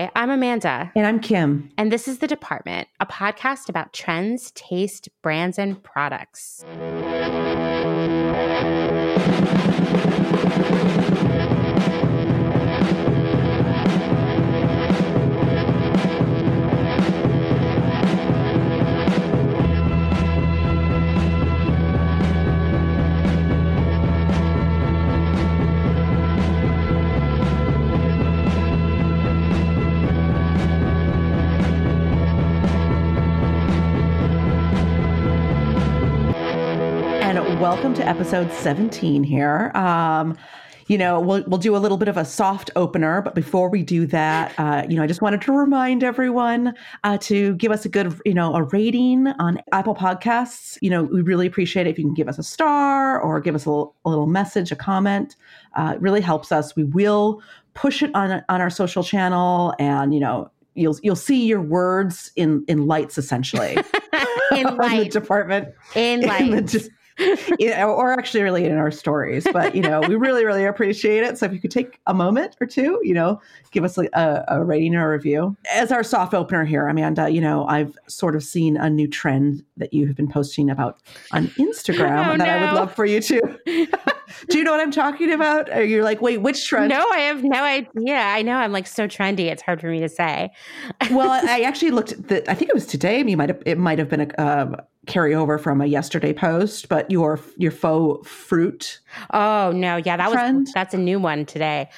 Hi, I'm Amanda. And I'm Kim. And this is The Department, a podcast about trends, taste, brands, and products. Welcome to episode 17 here. Um, you know, we'll we'll do a little bit of a soft opener, but before we do that, uh, you know, I just wanted to remind everyone uh, to give us a good, you know, a rating on Apple Podcasts. You know, we really appreciate it if you can give us a star or give us a little, a little message, a comment. Uh, it really helps us. We will push it on on our social channel, and you know, you'll you'll see your words in in lights essentially in light the department in light. In the, you know, or actually really in our stories. But you know, we really, really appreciate it. So if you could take a moment or two, you know, give us a, a rating or a review. As our soft opener here, Amanda, you know, I've sort of seen a new trend that you have been posting about on Instagram oh, that no. I would love for you to. Do you know what I'm talking about? Are you like, wait, which trend? No, I have no idea. I know I'm like so trendy. It's hard for me to say. well, I actually looked. At the, I think it was today. Mean, might have, it might have been a. Um, carryover from a yesterday post, but your your faux fruit. Oh no, yeah, that trend. was that's a new one today.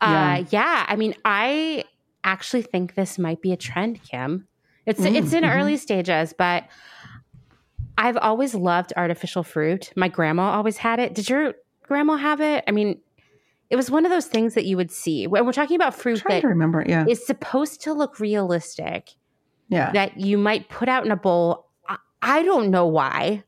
Yeah. Uh, yeah, I mean, I actually think this might be a trend, Kim. It's mm, it's in mm-hmm. early stages, but I've always loved artificial fruit. My grandma always had it. Did your grandma have it? I mean, it was one of those things that you would see when we're talking about fruit that to remember, yeah. is supposed to look realistic. Yeah. That you might put out in a bowl I don't know why.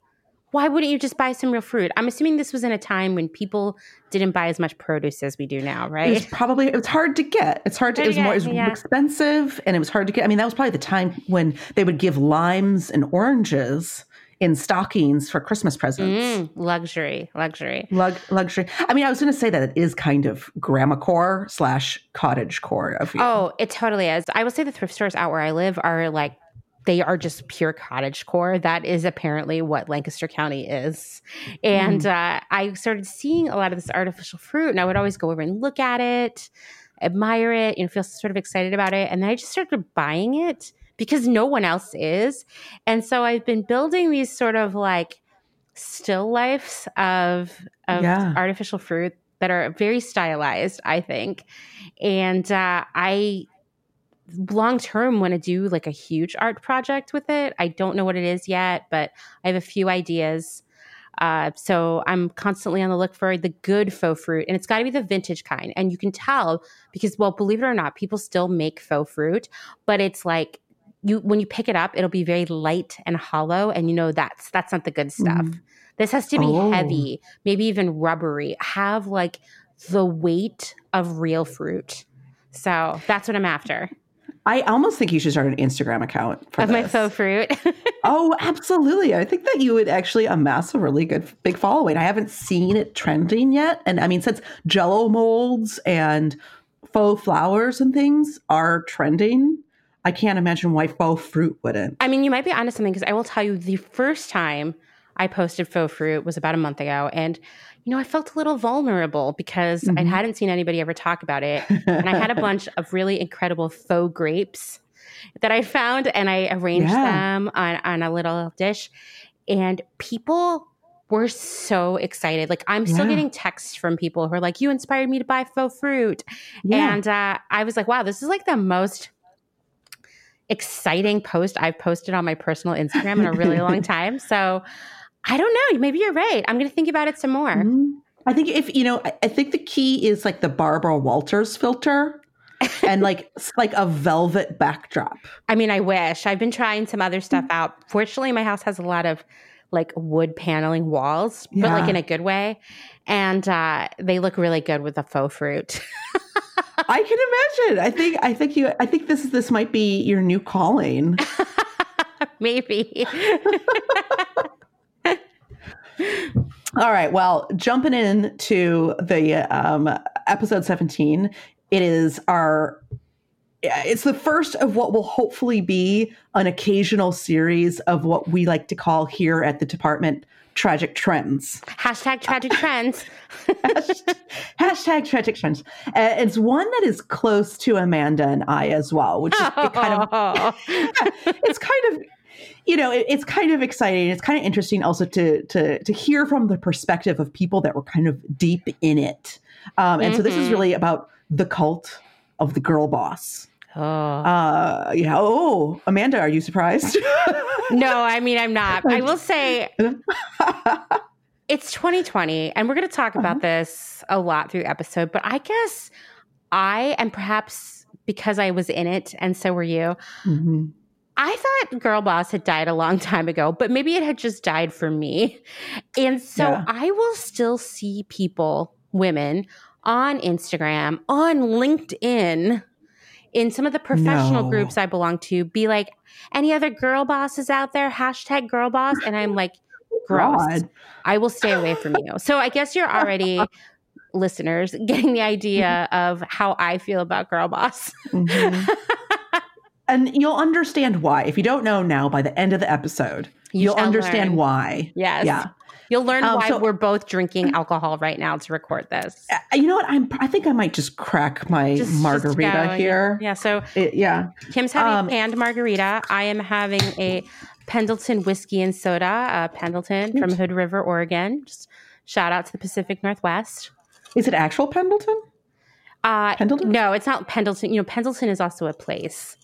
Why wouldn't you just buy some real fruit? I'm assuming this was in a time when people didn't buy as much produce as we do now, right? It's probably it was hard to get. It's hard to it was more it was yeah. expensive and it was hard to get. I mean, that was probably the time when they would give limes and oranges in stockings for Christmas presents. Mm, luxury, luxury, Lug, luxury. I mean, I was going to say that it is kind of grandma core slash cottage core of you. Oh, it totally is. I will say the thrift stores out where I live are like they are just pure cottage core. That is apparently what Lancaster County is. And mm. uh, I started seeing a lot of this artificial fruit, and I would always go over and look at it, admire it, you know, feel sort of excited about it. And then I just started buying it because no one else is. And so I've been building these sort of like still lifes of, of yeah. artificial fruit that are very stylized, I think. And uh, I long term want to do like a huge art project with it. I don't know what it is yet, but I have a few ideas. Uh, so I'm constantly on the look for the good faux fruit, and it's got to be the vintage kind. And you can tell because, well, believe it or not, people still make faux fruit, but it's like you when you pick it up, it'll be very light and hollow, and you know that's that's not the good stuff. Mm. This has to be oh. heavy, maybe even rubbery. Have like the weight of real fruit. So that's what I'm after. I almost think you should start an Instagram account for of this. my faux fruit. oh, absolutely! I think that you would actually amass a really good big following. I haven't seen it trending yet, and I mean, since Jello molds and faux flowers and things are trending, I can't imagine why faux fruit wouldn't. I mean, you might be onto something because I will tell you the first time I posted faux fruit was about a month ago, and you know, I felt a little vulnerable because mm-hmm. I hadn't seen anybody ever talk about it. and I had a bunch of really incredible faux grapes that I found and I arranged yeah. them on, on a little dish. And people were so excited. Like, I'm still yeah. getting texts from people who are like, You inspired me to buy faux fruit. Yeah. And uh, I was like, Wow, this is like the most exciting post I've posted on my personal Instagram in a really long time. So, I don't know. Maybe you're right. I'm going to think about it some more. Mm-hmm. I think if you know, I, think the key is like the Barbara Walters filter. and like like a velvet backdrop. I mean, I wish. I've been trying some other stuff out. Fortunately, my house has a lot of like wood paneling walls, yeah. but like in a good way. And uh, they look really good with the faux fruit. I can imagine. I think I think you I think this is this might be your new calling. Maybe. All right. Well, jumping into the um, episode 17, it is our it's the first of what will hopefully be an occasional series of what we like to call here at the department tragic trends. Hashtag tragic trends. hashtag, hashtag tragic trends. Uh, it's one that is close to Amanda and I as well, which is it kind of it's kind of you know it, it's kind of exciting. It's kind of interesting also to to to hear from the perspective of people that were kind of deep in it. Um, and mm-hmm. so this is mm-hmm. really about the cult of the girl boss. Oh. Uh, yeah. Oh, Amanda, are you surprised? no, I mean, I'm not. I will say it's 2020, and we're going to talk about uh-huh. this a lot through the episode, but I guess I, and perhaps because I was in it, and so were you, mm-hmm. I thought Girl Boss had died a long time ago, but maybe it had just died for me. And so yeah. I will still see people, women, on Instagram, on LinkedIn in some of the professional no. groups I belong to be like, any other girl bosses out there? Hashtag girl boss. And I'm like, gross. God. I will stay away from you. So I guess you're already listeners getting the idea of how I feel about girl boss. Mm-hmm. and you'll understand why. If you don't know now, by the end of the episode, you will understand learn. why. Yes. Yeah. You'll learn um, why so, we're both drinking alcohol right now to record this. Uh, you know what? I'm. I think I might just crack my just, margarita just here. Yeah. So it, yeah, Kim's having um, canned margarita. I am having a Pendleton whiskey and soda. Uh, Pendleton from Hood River, Oregon. Just shout out to the Pacific Northwest. Is it actual Pendleton? Uh, Pendleton? No, it's not Pendleton. You know, Pendleton is also a place.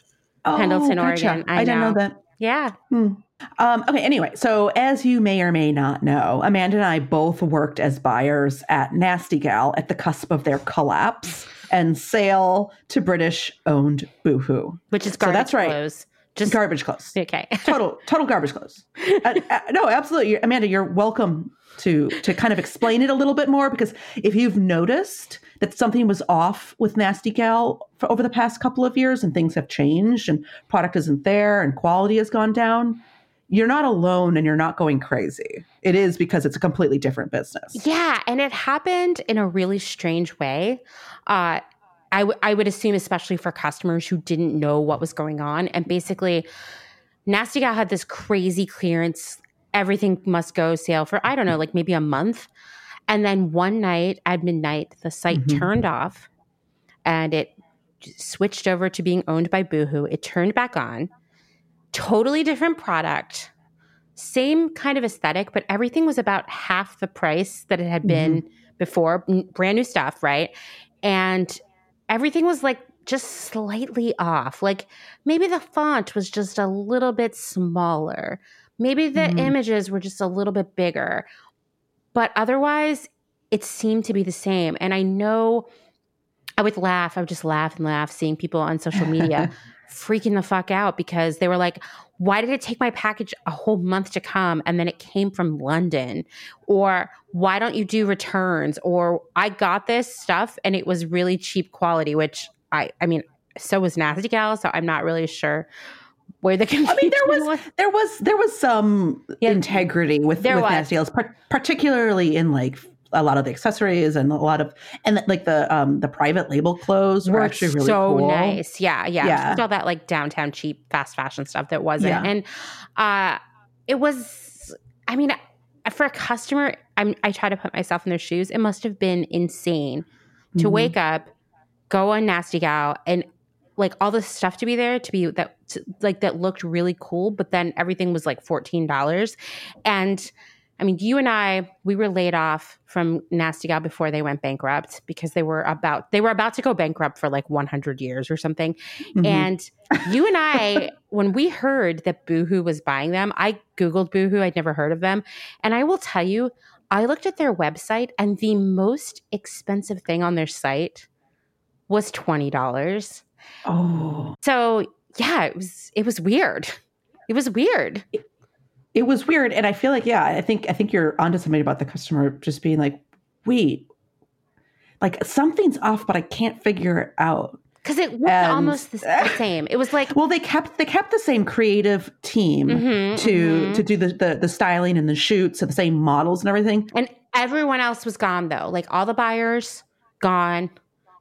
Oh, Pendleton, gotcha. Oregon. I, I didn't know that. Yeah. Hmm. Um, okay, anyway, so as you may or may not know, Amanda and I both worked as buyers at Nasty Gal at the cusp of their collapse and sale to British owned Boohoo. Which is garbage so that's right. clothes. Just garbage clothes. Okay. total, total garbage clothes. uh, uh, no, absolutely. Amanda, you're welcome to to kind of explain it a little bit more because if you've noticed that something was off with Nasty Gal for over the past couple of years and things have changed and product isn't there and quality has gone down, you're not alone and you're not going crazy. It is because it's a completely different business. Yeah. And it happened in a really strange way. Uh, I, w- I would assume, especially for customers who didn't know what was going on. And basically, Nasty Gal had this crazy clearance, everything must go sale for, I don't know, like maybe a month. And then one night at midnight, the site mm-hmm. turned off and it switched over to being owned by Boohoo. It turned back on totally different product, same kind of aesthetic, but everything was about half the price that it had been mm-hmm. before, brand new stuff, right? And everything was like just slightly off. Like maybe the font was just a little bit smaller. Maybe the mm-hmm. images were just a little bit bigger. But otherwise, it seemed to be the same. And I know I would laugh. I would just laugh and laugh seeing people on social media freaking the fuck out because they were like, why did it take my package a whole month to come and then it came from London? Or why don't you do returns? Or I got this stuff and it was really cheap quality, which I, I mean, so was Nasty Gal, so I'm not really sure where the confusion I mean, there was, was. there was there was some yeah, integrity with, with Nasty Gals, particularly in like a lot of the accessories and a lot of and like the um the private label clothes were, were actually really so cool. nice. Yeah, yeah. yeah. Just all that like downtown cheap fast fashion stuff that wasn't. Yeah. And uh it was I mean for a customer, I'm I try to put myself in their shoes. It must have been insane to mm-hmm. wake up, go on Nasty Gal and like all the stuff to be there to be that to, like that looked really cool, but then everything was like $14 and I mean, you and I, we were laid off from Nasty Gal before they went bankrupt because they were about they were about to go bankrupt for like 100 years or something. Mm-hmm. And you and I, when we heard that Boohoo was buying them, I googled Boohoo. I'd never heard of them, and I will tell you, I looked at their website, and the most expensive thing on their site was twenty dollars. Oh, so yeah, it was it was weird. It was weird. It- was weird and i feel like yeah i think i think you're onto something about the customer just being like wait like something's off but i can't figure it out because it looked and, almost the, the, same it was like well they kept they kept the same creative team mm-hmm, to mm-hmm. to do the, the the styling and the shoots and the same models and everything and everyone else was gone though like all the buyers gone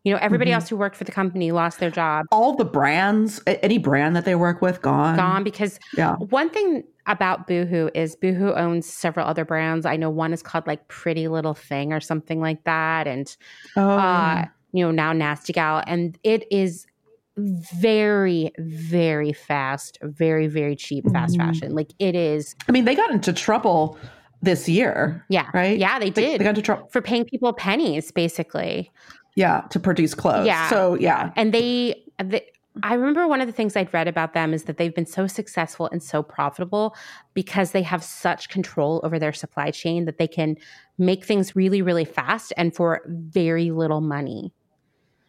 You know, everybody Mhm. else who worked for the company lost their job, All the brands, any brand that they work with, gone. gone because Yeah. one thing about Boohoo is Boohoo owns several other brands. I know one is called like Pretty Little Thing or something like that, and Oh, uh, you know, now Nasty Gal, and it is very, very fast, very, very cheap fast Mhm. fashion. Like it is, I mean, they got into trouble this year, yeah, right? yeah, they They, did they got into trouble, for paying people pennies, basically. yeah, to produce clothes. Yeah. So yeah, And they, they, I remember one of the things I'd read about them is that they've been so successful and so profitable because they have such control over their supply chain that they can make things really, really fast and for very little money,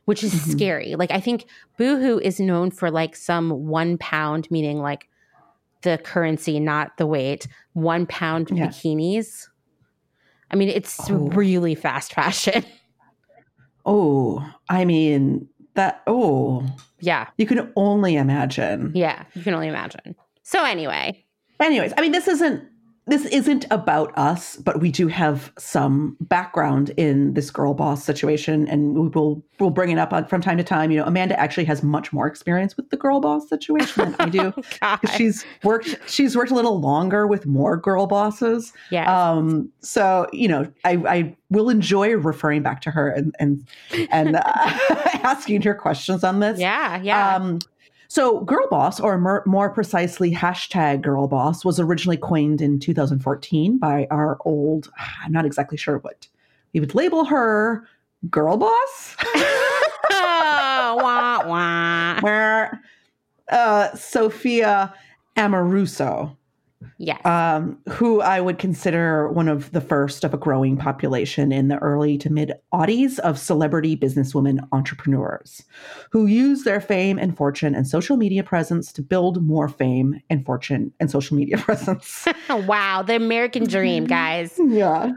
which is Mhm. scary. Like, I think Boohoo is known for like some one pound, meaning like the currency, not the weight, one pound Yeah. bikinis. I mean, it's Oh. really fast fashion. Oh, I mean that. Oh, yeah. you can only imagine. Yeah. You can only imagine. So, anyway, Anyways, I mean, this isn't this isn't about us, but we do have some background in this girl boss situation, and we will we'll bring it up on, from time to time. You know, Amanda actually has much more experience with the girl boss situation than I do. Oh, She's worked. She's worked a little longer with more girl bosses. Yeah. Um, so you know, I, I will enjoy referring back to her and and and uh, asking her questions on this. yeah. Yeah. Um, so, girl boss, or more, more precisely, hashtag girl boss, was originally coined in 2014 by our old, I'm not exactly sure what we would label her, girl boss, wah, wah. where uh, Sophia Amoruso, Yes. um, who I would consider one of the first of a growing population in the early to mid aughties of celebrity businesswomen entrepreneurs who use their fame and fortune and social media presence to build more fame and fortune and social media presence. wow. The American dream, guys. yeah.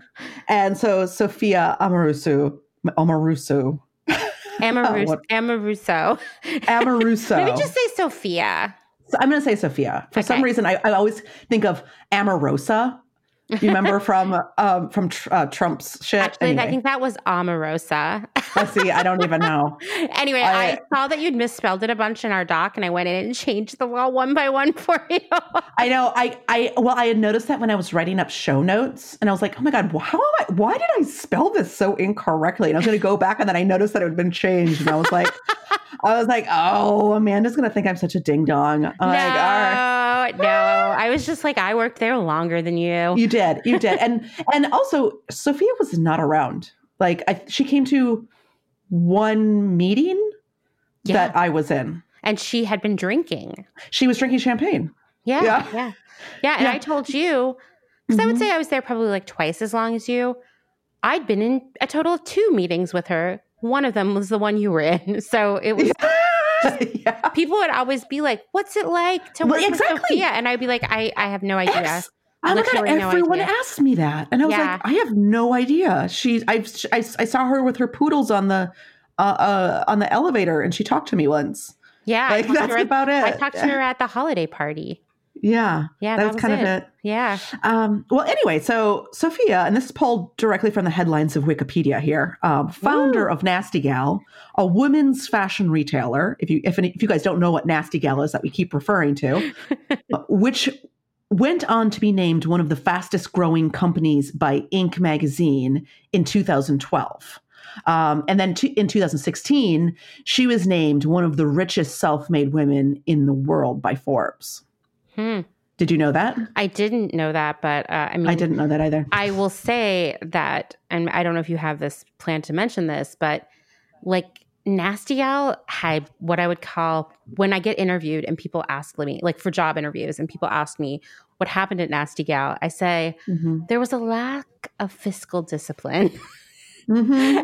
And so Sophia Amoruso, Amoruso, Amarus- What- Amaruso. Amoruso. Maybe just say Sophia. I'm going to say Sophia. For some reason, I, I always think of Amarosa. You remember from um, from tr- uh, Trump's shit? Actually, Anyway. I think that was Omarosa. Let's see. I don't even know. anyway, I, I- saw that you'd misspelled it a bunch in our doc, and I went in and changed the law one by one for you. I know. I I well, I had noticed that when I was writing up show notes, and I was like, oh my god, how am I? Why did I spell this so incorrectly? And I was going to go back, and then I noticed that it had been changed, and I was like, I was like, oh, Amanda's going to think I'm such a ding dong. No, like, right. no. I was just like, I worked there longer than you. You did, you did, and and also Sophia was not around. Like I, she came to one meeting Yeah. that I was in. and she had been drinking. She was drinking champagne. Yeah, Yeah. yeah, yeah. And Yeah. I told you because I would Mhm. say I was there probably like twice as long as you. I'd been in a total of two meetings with her. One of them was the one you were in, so it was. yeah. People would always be like, "What's it like to Well, work with exactly. Sophia?" And I'd be like, "I, I have no idea." Ex- Oh my god! Literally no Everyone idea. asked me that, and I was Yeah. like, I have no idea. She, I, I, I saw her with her poodles on the, uh, uh, on the elevator, and she talked to me once. Yeah, I Like talked to that's her at- about it. I talked to her at the holiday party. Yeah, Yeah, that, that was was kind it. of it. Yeah, Um, well, anyway, so Sophia, and this is pulled directly from the headlines of Wikipedia here, um, founder of Nasty Gal, a women's fashion retailer. If you if, any, if you guys don't know what Nasty Gal is, that we keep referring to, which went on to be named one of the fastest growing companies by Inc. magazine in 2012. Um, and then to, in 2016, she was named one of the richest self made women in the world by Forbes. hmm. Did you know that? I didn't know that, but uh, I mean, I didn't know that either. I will say that, and I don't know if you have this plan to mention this, but like Nasty Gal had what I would call when I get interviewed and people ask me, like for job interviews, and people ask me what happened at Nasty Gal, I say Mhm. there was a lack of fiscal discipline. Mhm.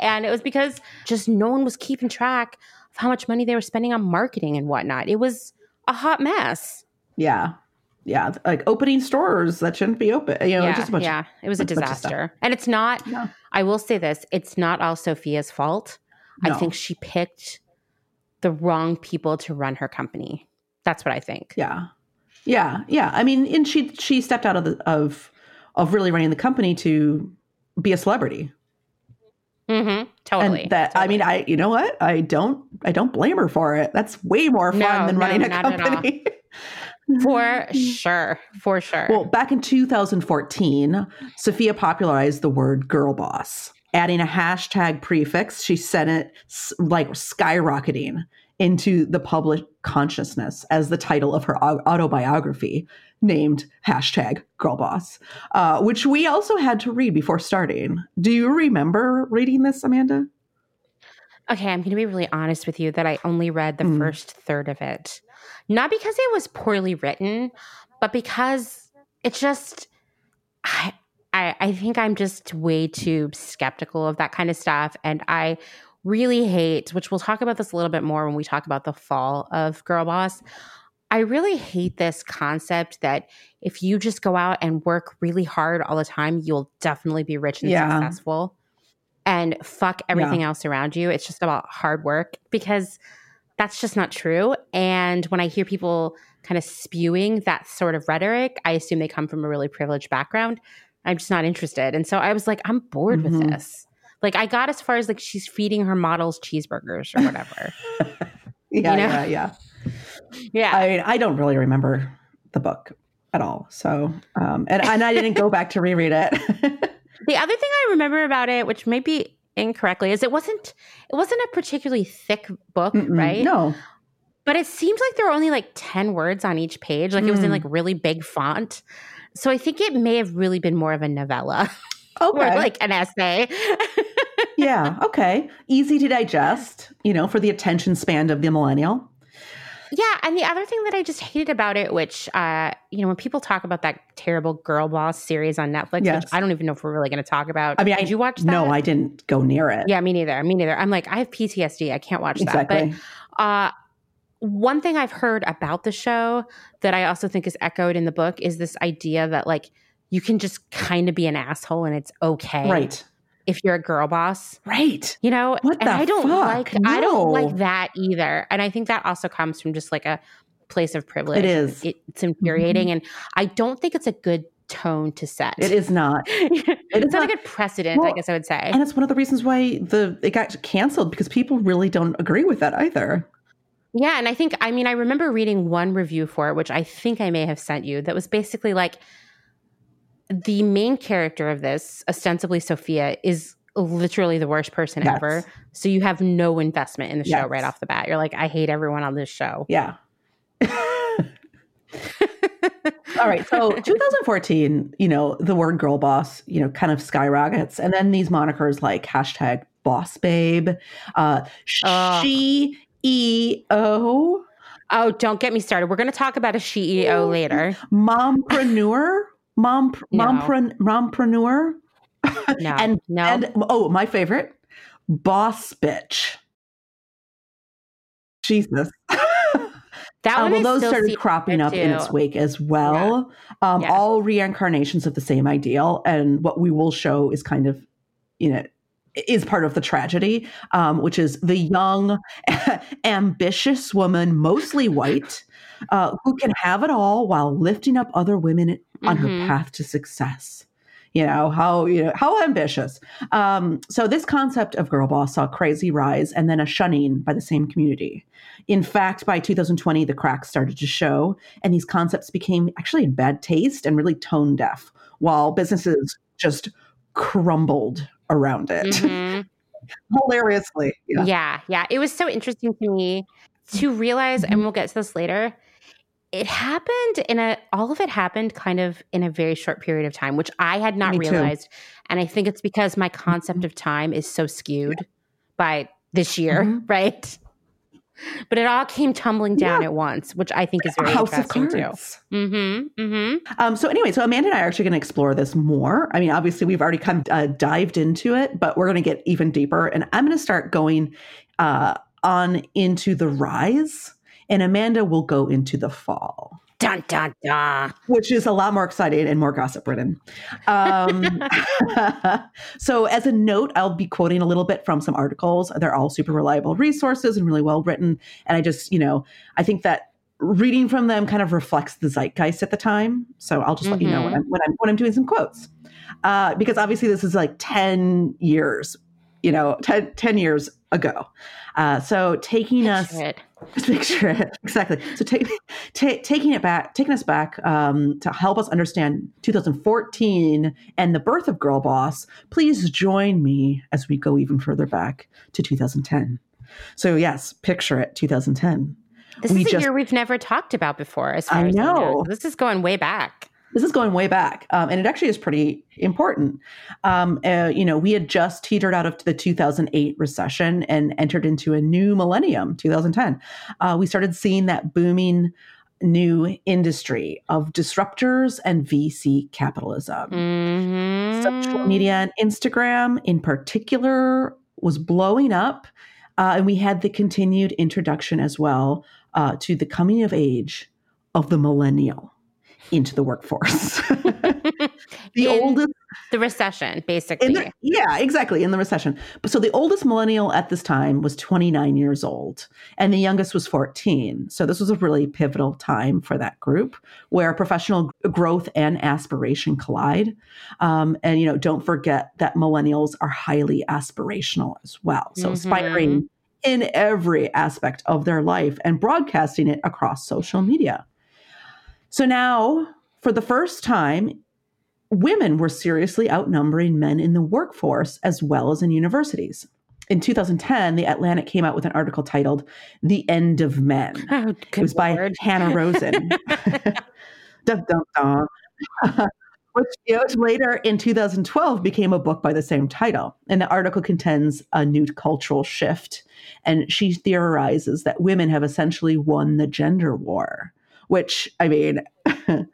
and it was because just no one was keeping track of how much money they were spending on marketing and whatnot. It was a hot mess. Yeah. Yeah. Like opening stores that shouldn't be open. You know, yeah, just a bunch yeah, it was a bunch of stuff. disaster. And it's not, No. I will say this, it's not all Sophia's fault. I think she picked the wrong people to run her company. That's what I think. Yeah. Yeah. Yeah. I mean, and she she stepped out of the of of really running the company to be a celebrity. Mm-hmm. Totally. And that totally. I mean, I you know what? I don't I don't blame her for it. That's way more fun No, than no, running a not at all. company. for sure, for sure. Well, back in 2014, Sophia popularized the word girl boss. Adding a hashtag prefix, she sent it like skyrocketing into the public consciousness as the title of her autobiography named hashtag girl boss, uh, which we also had to read before starting. Do you remember reading this, Amanda? Okay, I'm going to be really honest with you that I only read the Mm. first third of it. Not because it was poorly written, but because it just I, I I think I'm just way too skeptical of that kind of stuff and I really hate, which we'll talk about this a little bit more when we talk about the fall of Girl Boss. I really hate this concept that if you just go out and work really hard all the time, you'll definitely be rich and Yeah. successful and fuck everything else around you. It's just about hard work because that's just not true. And when I hear people kind of spewing that sort of rhetoric, I assume they come from a really privileged background. I'm just not interested. And so I was like, I'm bored Mhm. with this. Like I got as far as like she's feeding her models cheeseburgers or whatever. Yeah, You know? yeah, yeah. yeah. I mean, I don't really remember the book at all. So, um, and, and I didn't go back to reread it. The other thing I remember about it, which may be incorrectly, is it wasn't it wasn't a particularly thick book, Mm-mm. right? No. But it seems like there were only like 10 words on each page. Like it was in Mm. like really big font. So I think it may have really been more of a novella or like an essay. yeah. Okay. Easy to digest, you know, for the attention span of the millennial. yeah. And the other thing that I just hated about it, which, uh, you know, when people talk about that terrible Girl Boss series on Netflix, Yes. which I don't even know if we're really going to talk about. I mean, did I- you watch that? No, I didn't go near it. Yeah, me neither. Me neither. I'm like, I have PTSD. I can't watch that. Exactly. But uh, one thing I've heard about the show that I also think is echoed in the book is this idea that like you can just kind of be an asshole and it's okay right. if you're a girl boss. Right. You know, What and the I don't fuck? like I don't like that either. And I think that also comes from just like a place of privilege. It is. Mm-hmm. It- it's infuriating, and I don't think it's a good tone to set. It is not. it's not, not- a good precedent, I guess I would say. And it's one of the reasons why the it got canceled because people really don't agree with that either. Yeah, and I think I mean I remember reading one review for it, which I think I may have sent you, that was basically like the main character of this, ostensibly Sophia, is literally the worst person Yes. ever. So you have no investment in the show right off the bat. You're like, I hate everyone on this show. Yeah. All right. So 2014, you know, the word girl boss, you know, kind of skyrockets. And then these monikers like hashtag boss babe, uh, Ugh. she E O, Oh, don't get me started. We're going to talk about a CEO later. mompreneur, mom, No. mompren, mompreneur, No, and no. and oh, my favorite, boss bitch. Jesus. that Uh, well, those started cropping up in its wake as well. Um, Yeah. All reincarnations of the same ideal, and what we will show is kind of, you know, is part of the tragedy, um, which is the young, ambitious woman, mostly white, uh, who can have it all while lifting up other women on her Mhm. path to success. You know how you know how ambitious. Um, so this concept of girl boss saw crazy rise and then a shunning by the same community. In fact, by 2020, the cracks started to show, and these concepts became actually in bad taste and really tone deaf, while businesses just crumbled around it Mhm. hilariously. Yeah. Yeah, yeah. It was so interesting to me to realize, Mm-hmm. and we'll get to this later. It happened in a, all of it happened kind of in a very short period of time, which I had not Me too. Mm-hmm. realized. And I think it's because my concept of time is so skewed by this year, Mhm. right? But it all came tumbling down at once, which I think is very House of interesting too. Mm-hmm. Mm-hmm. Um, so anyway, so Amanda and I are actually going to explore this more. I mean, obviously we've already kind of uh, dived into it, but we're going to get even deeper. And I'm going to start going uh, on into the rise, and Amanda will go into the fall, Dun dun dun. which is a lot more exciting and more gossip ridden. Um, so, as a note, I'll be quoting a little bit from some articles. They're all super reliable resources and really well written. And I just, you know, I think that reading from them kind of reflects the zeitgeist at the time. So I'll just let you know when I'm, when I'm when I'm doing some quotes, uh, because obviously this is like ten years you know, 10, 10 years ago. Uh, so taking Picture us it. picture it exactly. So take, ta- taking it back, taking us back um, to help us understand 2014 and the birth of Girl Boss. Please join me as we go even further back to 2010. So yes, picture it, 2010. This We is a just- year we've never talked about before, as far I as I know. know. This is going way back. This is going way back, um, and it actually is pretty important. Um, uh, you know, we had just teetered out of the 2008 recession and entered into a new millennium, 2010. Uh, we started seeing that booming new industry of disruptors and VC capitalism. Mhm. Social media and Instagram, in particular, was blowing up, uh, and we had the continued introduction as well uh, to the coming of age of the millennial into the workforce. the In oldest the recession, basically. the, yeah, exactly, in the recession. But so the oldest millennial at this time was 29 years old, and the youngest was 14. So this was a really pivotal time for that group where professional growth and aspiration collide. Um, and you know, don't forget that millennials are highly aspirational as well. So Mhm. aspiring in every aspect of their life and broadcasting it across social media. So now, for the first time, women were seriously outnumbering men in the workforce as well as in universities. In 2010, The Atlantic came out with an article titled The End of Men. oh, It was by Hanna Rosin. dun, dun, dun. which later in 2012 became a book by the same title. And the article contends a new cultural shift. And she theorizes that women have essentially won the gender war, which, I mean,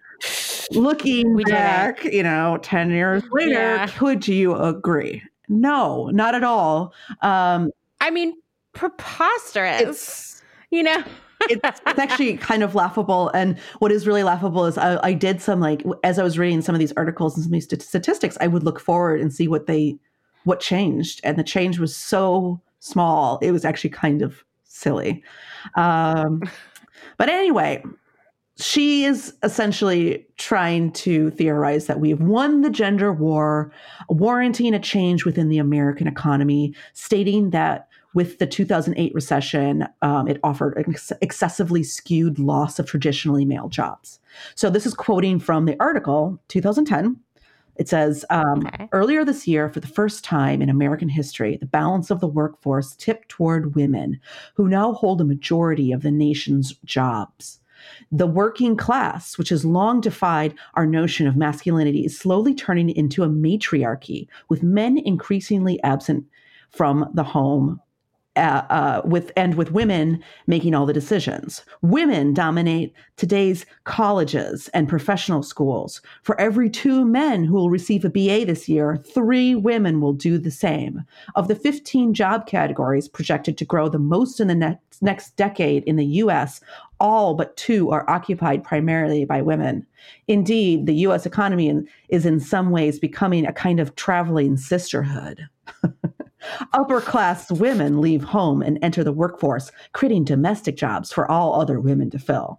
looking We back, you know, 10 years later, Yeah. could you agree? No, not at all. Um, I mean, preposterous. it's you know? it's, it's actually kind of laughable. And what is really laughable is I, I did some like as I was reading some of these articles and some of these statistics, I would look forward and see what they what changed, and the change was so small. It was actually kind of silly. Um, but anyway, she is essentially trying to theorize that we've won the gender war, warranting a change within the American economy, stating that with the 2008 recession, um, it offered an ex- excessively skewed loss of traditionally male jobs. So this is quoting from the article, 2010. It says, um, Okay. earlier this year, for the first time in American history, the balance of the workforce tipped toward women, who now hold a majority of the nation's jobs. The working class, which has long defied our notion of masculinity, is slowly turning into a matriarchy, with men increasingly absent from the home uh, uh, with and with women making all the decisions. Women dominate today's colleges and professional schools. For every two men who will receive a BA this year, three women will do the same. Of the 15 job categories projected to grow the most in the next, next decade in the U.S., all but two are occupied primarily by women. Indeed, the U.S. economy is in some ways becoming a kind of traveling sisterhood. Upper class women leave home and enter the workforce, creating domestic jobs for all other women to fill.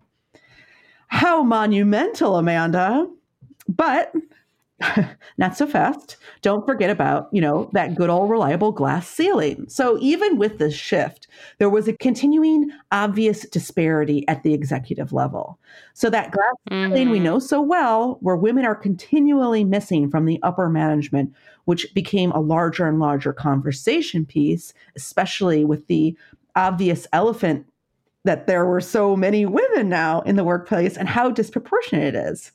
How monumental, Amanda. But not so fast. Don't forget about, you know, that good old reliable glass ceiling. So even with this shift, there was a continuing obvious disparity at the executive level. So that glass ceiling we Mhm. know so well, where women are continually missing from the upper management, which became a larger and larger conversation piece, especially with the obvious elephant that there were so many women now in the workplace and how disproportionate it is.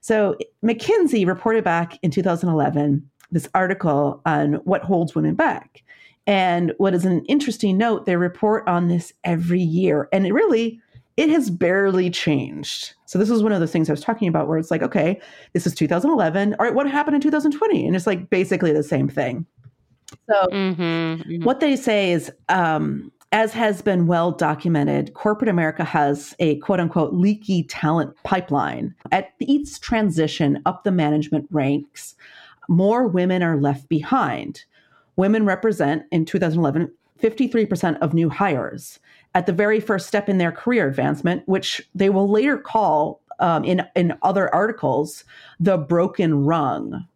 So McKinsey reported back in 2011 this article on what holds women back. And what is an interesting note, they report on this every year. And it really, it has barely changed. So this is one of those things I was talking about where it's like, okay, this is 2011. All right, what happened in 2020? And it's like basically the same thing. So Mhm, mhm. what they say is, um, as has been well documented, corporate America has a quote unquote leaky talent pipeline. At each transition up the management ranks, more women are left behind. Women represent in 2011 53% of new hires at the very first step in their career advancement, which they will later call um, in, in other articles the broken rung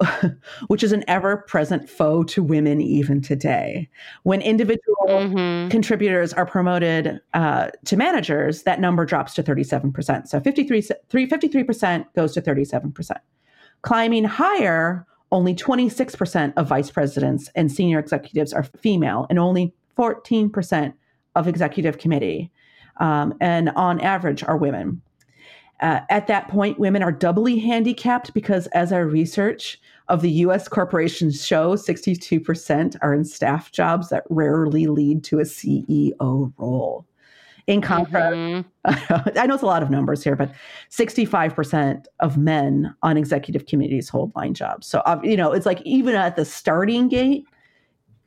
which is an ever present foe to women even today. When individual mm-hmm. contributors are promoted uh, to managers, that number drops to 37%. So 53, 53% goes to 37%. Climbing higher, only 26% of vice presidents and senior executives are female, and only 14% of executive committee, um, and on average, are women. Uh, at that point, women are doubly handicapped because, as our research of the US corporations show, 62% are in staff jobs that rarely lead to a CEO role. In contrast, mm-hmm. I know it's a lot of numbers here, but 65% of men on executive committees hold line jobs. So, uh, you know, it's like even at the starting gate,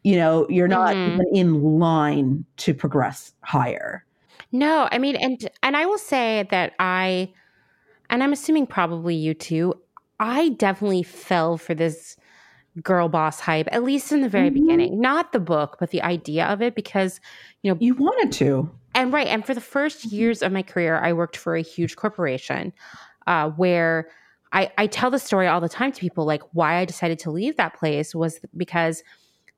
you know, you're not mm-hmm. even in line to progress higher. No, I mean, and and I will say that I and I'm assuming probably you too, I definitely fell for this girl boss hype, at least in the very mm-hmm. beginning. Not the book, but the idea of it, because, you know, you wanted to. And right. And for the first mm-hmm. years of my career, I worked for a huge corporation uh, where I, I tell the story all the time to people like why I decided to leave that place was because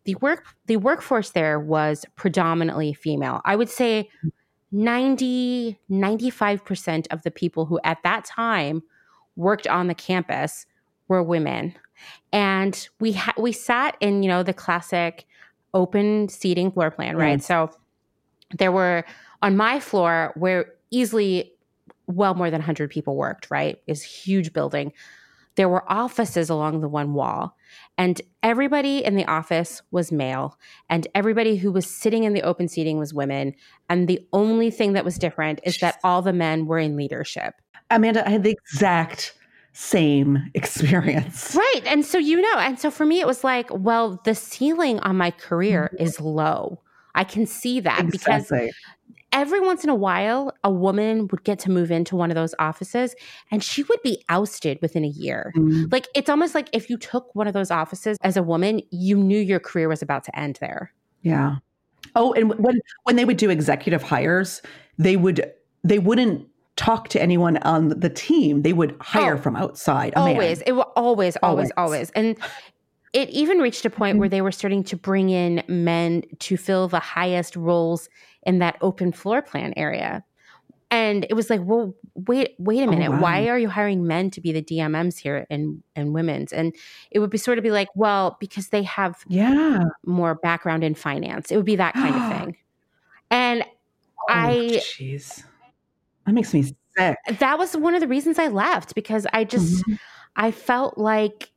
the work the workforce there was predominantly female. I would say 90, 95% of the people who at that time worked on the campus were women. And we ha- we sat in, you know, the classic open seating floor plan, right? Mm. So there were on my floor where easily well more than 100 people worked, right? Is huge building. There were offices along the one wall, and everybody in the office was male, and everybody who was sitting in the open seating was women. And the only thing that was different is that all the men were in leadership. Amanda, I had the exact same experience. Right. And so, you know, and so for me, it was like, well, the ceiling on my career mm-hmm. is low. I can see that exactly. because every once in a while, a woman would get to move into one of those offices and she would be ousted within a year. Mm. Like it's almost like if you took one of those offices as a woman, you knew your career was about to end there. Yeah. Oh, and when when they would do executive hires, they would they wouldn't talk to anyone on the team. They would hire oh, from outside. always. Man. It will always, always, always, always. And it even reached a point where mm-hmm. they were starting to bring in men to fill the highest roles in that open floor plan area. And it was like, well, wait, wait a oh, minute. Oh, wow. Why are you hiring men to be the DMMs here and and women's? And it would be sort of be like, well, because they have yeah more background in finance. It would be that kind of thing. And oh, I, jeez, that makes me sick. That was one of the reasons I left because I just mm-hmm. I felt like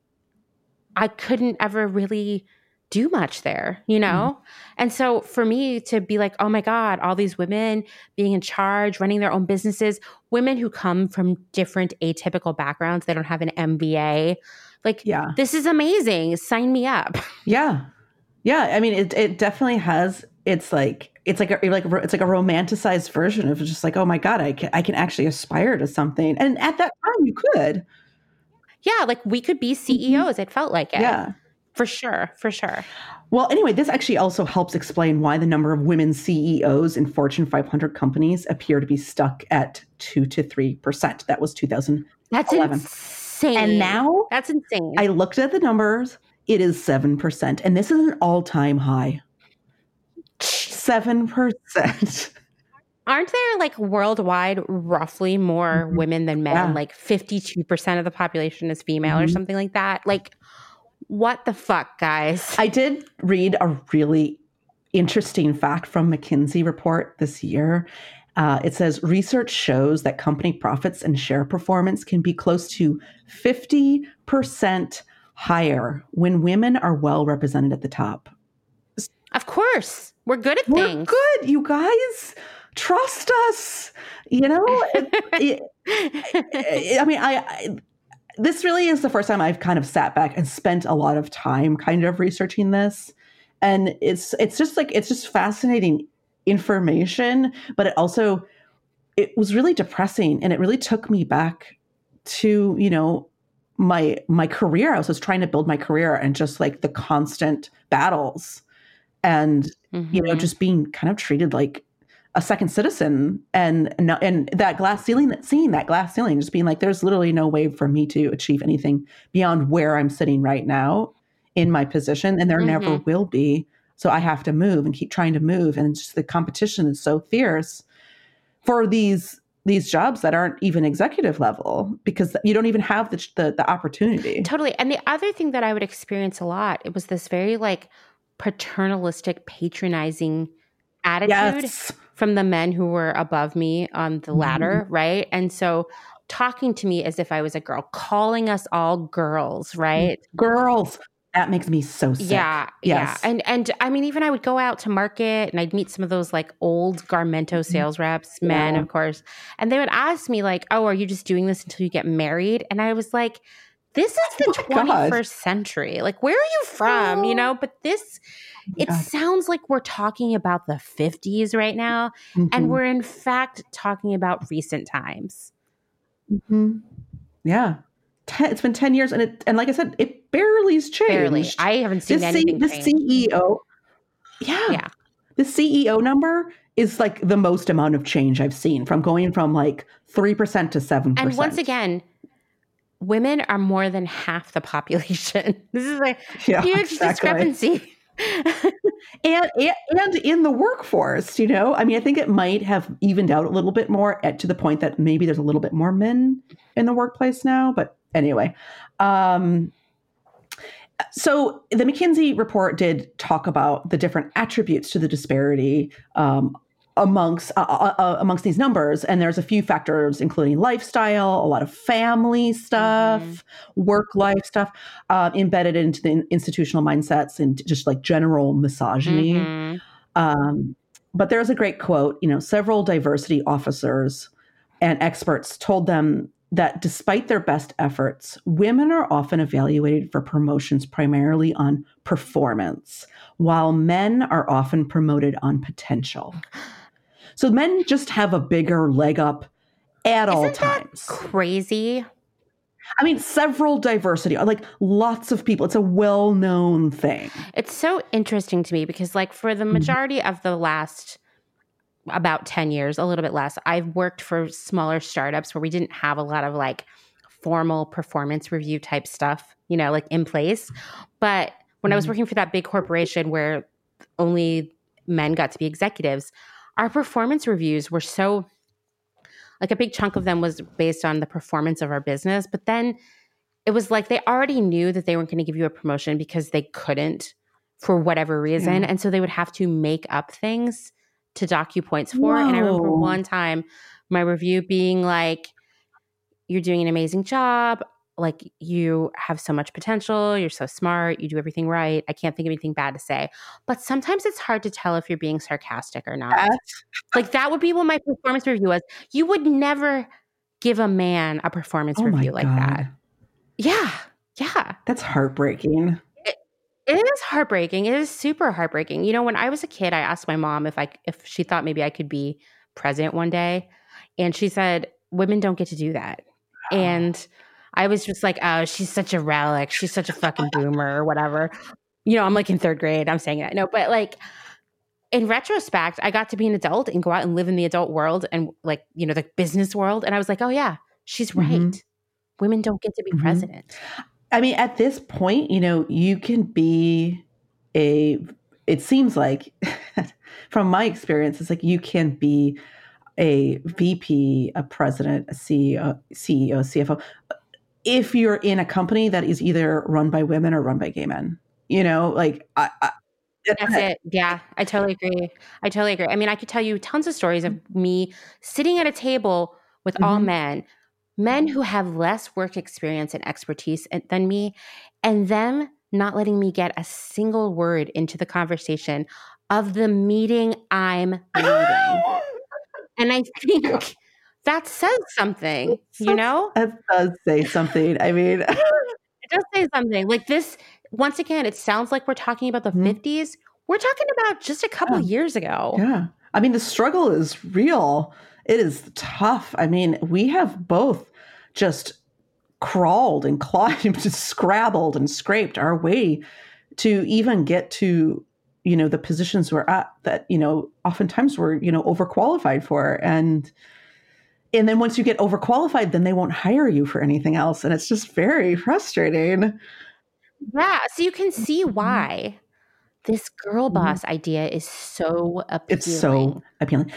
I couldn't ever really do much there, you know? Mm. And so for me to be like, oh my God, all these women being in charge, running their own businesses, women who come from different atypical backgrounds, they don't have an MBA. Like, yeah. this is amazing. Sign me up. Yeah. Yeah. I mean, it, it definitely has, it's like, it's like a, like it's like a romanticized version of just like, oh my God, I can, I can actually aspire to something. And at that time you could. Yeah, like we could be CEOs. Mm-hmm. It felt like it. Yeah. For sure, for sure. Well, anyway, this actually also helps explain why the number of women CEOs in Fortune 500 companies appear to be stuck at 2 to 3%. That was 2011. That's insane. And now That's insane. I looked at the numbers. It is 7%, and this is an all-time high. 7%. Aren't there like worldwide roughly more mm-hmm. women than men? Yeah. Like 52% of the population is female mm-hmm. or something like that? Like, what the fuck, guys? I did read a really interesting fact from McKinsey report this year. Uh, it says research shows that company profits and share performance can be close to 50% higher when women are well represented at the top. Of course. We're good at We're things. Good, you guys trust us you know it, it, i mean I, I, this really is the first time i've kind of sat back and spent a lot of time kind of researching this and it's it's just like it's just fascinating information but it also it was really depressing and it really took me back to you know my my career i was just trying to build my career and just like the constant battles and mm-hmm. you know mm-hmm. just being kind of treated like a second citizen and and that glass ceiling that seeing that glass ceiling just being like there's literally no way for me to achieve anything beyond where i'm sitting right now in my position and there mm-hmm. never will be so i have to move and keep trying to move and just the competition is so fierce for these these jobs that aren't even executive level because you don't even have the, the, the opportunity totally and the other thing that i would experience a lot it was this very like paternalistic patronizing attitude yes. From the men who were above me on the ladder, mm-hmm. right? And so talking to me as if I was a girl, calling us all girls, right? Girls. That makes me so sick. Yeah, yes. yeah, and and I mean, even I would go out to market and I'd meet some of those like old Garmento mm-hmm. sales reps, men, yeah. of course, and they would ask me like, "Oh, are you just doing this until you get married?" And I was like, "This is the oh 21st God. century. Like, where are you from? Oh. You know?" But this it sounds like we're talking about the 50s right now, mm-hmm. and we're in fact talking about recent times. Mm-hmm. Yeah. Ten, it's been 10 years, and it and like I said, it barely's changed. Barely. I haven't seen the anything. C, the CEO. Yeah. Yeah. The CEO number is like the most amount of change I've seen from going from like 3% to 7%. And once again, women are more than half the population. This is a yeah, huge exactly. discrepancy. and, and, and in the workforce, you know, I mean, I think it might have evened out a little bit more at, to the point that maybe there's a little bit more men in the workplace now. But anyway, um, so the McKinsey report did talk about the different attributes to the disparity um, amongst uh, uh, uh, amongst these numbers and there's a few factors including lifestyle a lot of family stuff mm-hmm. work life stuff uh, embedded into the institutional mindsets and just like general misogyny mm-hmm. um, but there's a great quote you know several diversity officers and experts told them that despite their best efforts women are often evaluated for promotions primarily on performance while men are often promoted on potential so men just have a bigger leg up at Isn't all times. crazy. I mean, several diversity, like lots of people. It's a well known thing. It's so interesting to me because, like, for the mm-hmm. majority of the last about 10 years, a little bit less, I've worked for smaller startups where we didn't have a lot of like formal performance review type stuff, you know, like in place. But when. I was mm-hmm. working for that big corporation where only men got to be executives, our performance reviews were so like a big chunk of them was based on the performance of our business but then it was like they already knew that they weren't going to give you a promotion because they couldn't for whatever reason yeah. and so they would have to make up things to docu points for Whoa. and i remember one time my review being like you're doing an amazing job like you have so much potential, you're so smart, you do everything right. I can't think of anything bad to say. But sometimes it's hard to tell if you're being sarcastic or not. like that would be what my performance review was. You would never give a man a performance oh review like that. Yeah. Yeah. That's heartbreaking. It, it is heartbreaking. It is super heartbreaking. You know, when I was a kid, I asked my mom if I if she thought maybe I could be president one day, and she said, "Women don't get to do that." And I was just like, oh, she's such a relic. She's such a fucking boomer or whatever. You know, I'm like in third grade. I'm saying that. No, but like in retrospect, I got to be an adult and go out and live in the adult world and like, you know, the business world. And I was like, oh, yeah, she's right. Mm-hmm. Women don't get to be mm-hmm. president. I mean, at this point, you know, you can be a, it seems like from my experience, it's like you can be a VP, a president, a CEO, CEO, CFO if you're in a company that is either run by women or run by gay men. You know, like I, I that's it. Yeah, I totally agree. I totally agree. I mean, I could tell you tons of stories of me sitting at a table with mm-hmm. all men, men who have less work experience and expertise than me, and them not letting me get a single word into the conversation of the meeting I'm leading. and I think that says something, you know? It does say something. I mean, it does say something. Like this, once again, it sounds like we're talking about the mm-hmm. 50s. We're talking about just a couple yeah. years ago. Yeah. I mean, the struggle is real. It is tough. I mean, we have both just crawled and climbed and scrabbled and scraped our way to even get to you know the positions we're at that you know oftentimes we're you know overqualified for and and then once you get overqualified then they won't hire you for anything else and it's just very frustrating yeah so you can see mm-hmm. why this girl mm-hmm. boss idea is so appealing it's so appealing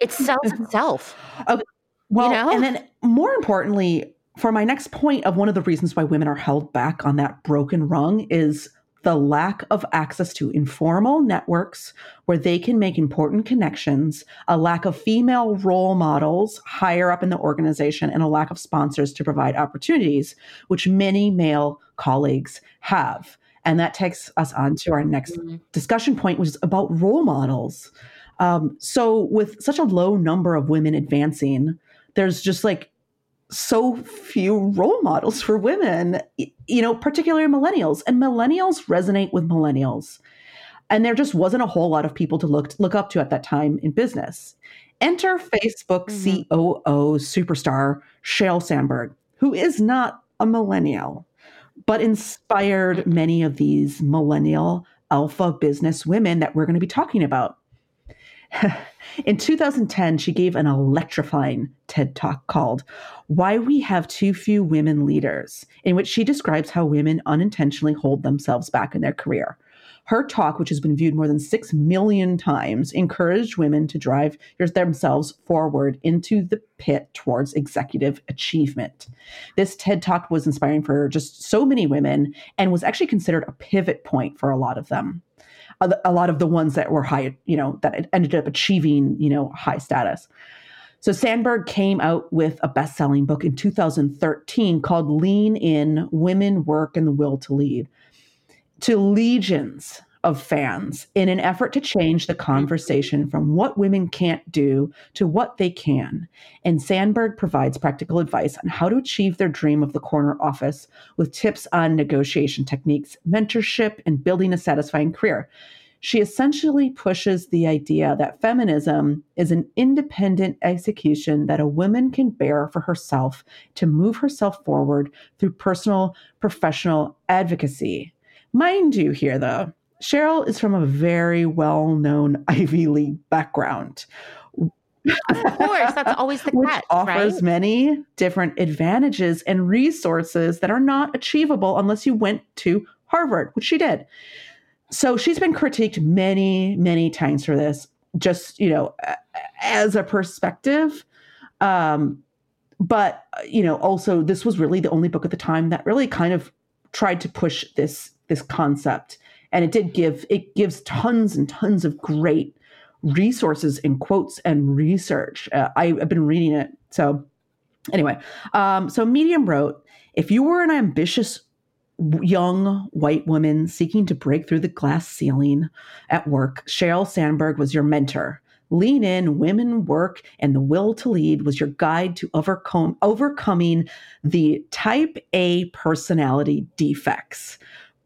it sells itself okay. well you know? and then more importantly for my next point of one of the reasons why women are held back on that broken rung is the lack of access to informal networks where they can make important connections, a lack of female role models higher up in the organization, and a lack of sponsors to provide opportunities, which many male colleagues have. And that takes us on to our next mm-hmm. discussion point, which is about role models. Um, so, with such a low number of women advancing, there's just like so few role models for women, you know, particularly millennials. And millennials resonate with millennials. And there just wasn't a whole lot of people to look look up to at that time in business. Enter Facebook mm-hmm. COO superstar Sheryl Sandberg, who is not a millennial, but inspired many of these millennial alpha business women that we're going to be talking about. In 2010, she gave an electrifying TED talk called Why We Have Too Few Women Leaders, in which she describes how women unintentionally hold themselves back in their career. Her talk, which has been viewed more than 6 million times, encouraged women to drive themselves forward into the pit towards executive achievement. This TED Talk was inspiring for just so many women and was actually considered a pivot point for a lot of them a lot of the ones that were high, you know, that ended up achieving, you know, high status. So Sandberg came out with a best-selling book in 2013 called Lean In: Women Work and the Will to Lead to legions of fans in an effort to change the conversation from what women can't do to what they can. And Sandberg provides practical advice on how to achieve their dream of the corner office with tips on negotiation techniques, mentorship, and building a satisfying career. She essentially pushes the idea that feminism is an independent execution that a woman can bear for herself to move herself forward through personal, professional advocacy. Mind you, here though, Sheryl is from a very well known Ivy League background. Of course, that's always the which catch, offers right? many different advantages and resources that are not achievable unless you went to Harvard, which she did. So she's been critiqued many, many times for this, just you know, as a perspective. Um, but you know, also this was really the only book at the time that really kind of tried to push this this concept and it did give it gives tons and tons of great resources and quotes and research. Uh, I, have been reading it. So anyway um, so medium wrote if you were an ambitious young white woman seeking to break through the glass ceiling at work sheryl sandberg was your mentor. Lean in women work and the will to lead was your guide to overcome overcoming the type a personality defects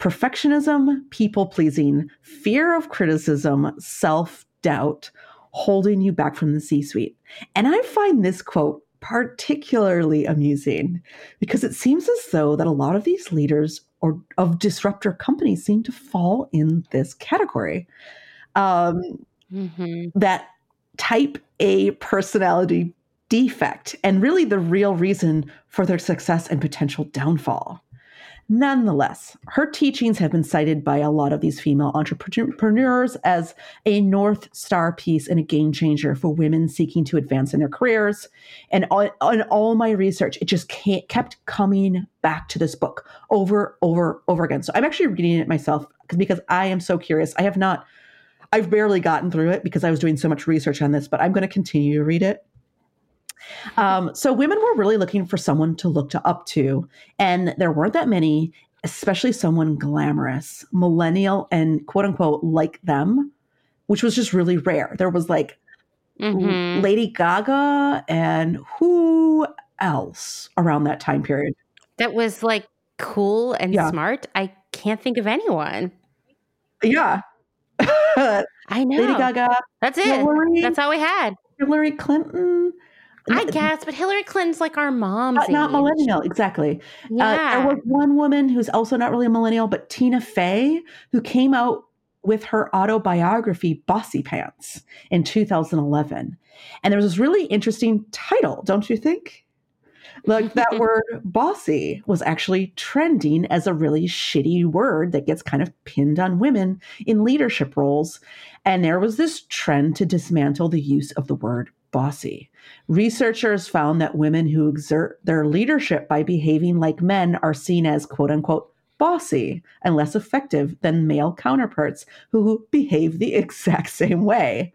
perfectionism, people pleasing, fear of criticism, self doubt holding you back from the C suite. And I find this quote particularly amusing because it seems as though that a lot of these leaders or of disruptor companies seem to fall in this category. Um, mm-hmm. That type A personality defect, and really the real reason for their success and potential downfall. Nonetheless, her teachings have been cited by a lot of these female entrepreneurs as a North Star piece and a game changer for women seeking to advance in their careers. And on, all my research, it just kept coming back to this book over, over, over again. So I'm actually reading it myself because I am so curious. I have not, I've barely gotten through it because I was doing so much research on this, but I'm going to continue to read it um, so women were really looking for someone to look to up to, and there weren't that many, especially someone glamorous, millennial, and quote unquote like them, which was just really rare. There was like mm-hmm. Lady Gaga and who else around that time period that was like cool and yeah. smart. I can't think of anyone. Yeah. I know. Lady Gaga. That's it. Hillary, That's all we had. Hillary Clinton. I guess, but Hillary Clinton's like our mom. Not, not, millennial, exactly. Yeah. Uh, there was one woman who's also not really a millennial, but Tina Fey, who came out with her autobiography, Bossy Pants, in 2011. And there was this really interesting title, don't you think? Like that word bossy was actually trending as a really shitty word that gets kind of pinned on women in leadership roles. And there was this trend to dismantle the use of the word bossy. Researchers found that women who exert their leadership by behaving like men are seen as quote unquote bossy and less effective than male counterparts who behave the exact same way.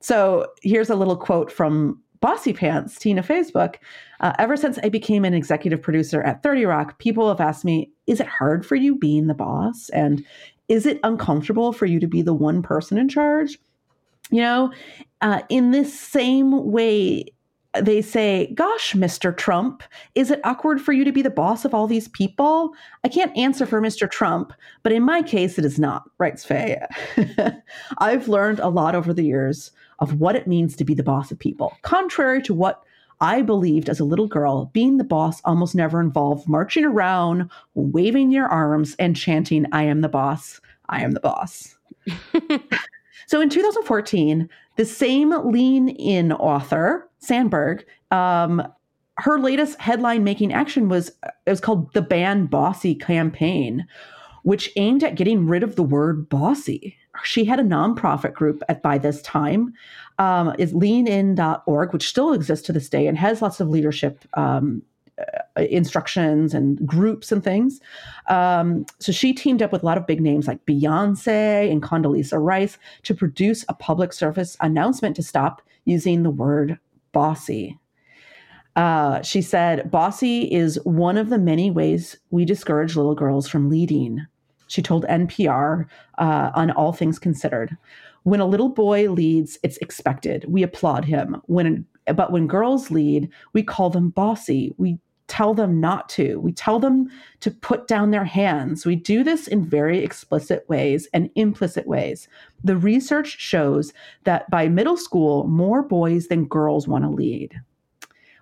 So here's a little quote from Bossy Pants, Tina Fey's book. Uh, ever since I became an executive producer at 30 Rock, people have asked me, is it hard for you being the boss? And is it uncomfortable for you to be the one person in charge? You know, uh, in this same way, they say, Gosh, Mr. Trump, is it awkward for you to be the boss of all these people? I can't answer for Mr. Trump, but in my case, it is not, writes Fey. I've learned a lot over the years of what it means to be the boss of people. Contrary to what I believed as a little girl, being the boss almost never involved marching around, waving your arms, and chanting, I am the boss, I am the boss. so in 2014, the same lean in author, Sandberg, um, her latest headline making action was it was called the Ban Bossy campaign, which aimed at getting rid of the word bossy. She had a nonprofit group at by this time, um, is leanin.org, which still exists to this day and has lots of leadership um, uh, instructions and groups and things. Um, so she teamed up with a lot of big names like Beyonce and Condoleezza Rice to produce a public service announcement to stop using the word bossy. Uh, she said, Bossy is one of the many ways we discourage little girls from leading. She told NPR uh, on All Things Considered. When a little boy leads, it's expected. We applaud him. When but when girls lead, we call them bossy. We tell them not to. We tell them to put down their hands. We do this in very explicit ways and implicit ways. The research shows that by middle school, more boys than girls want to lead.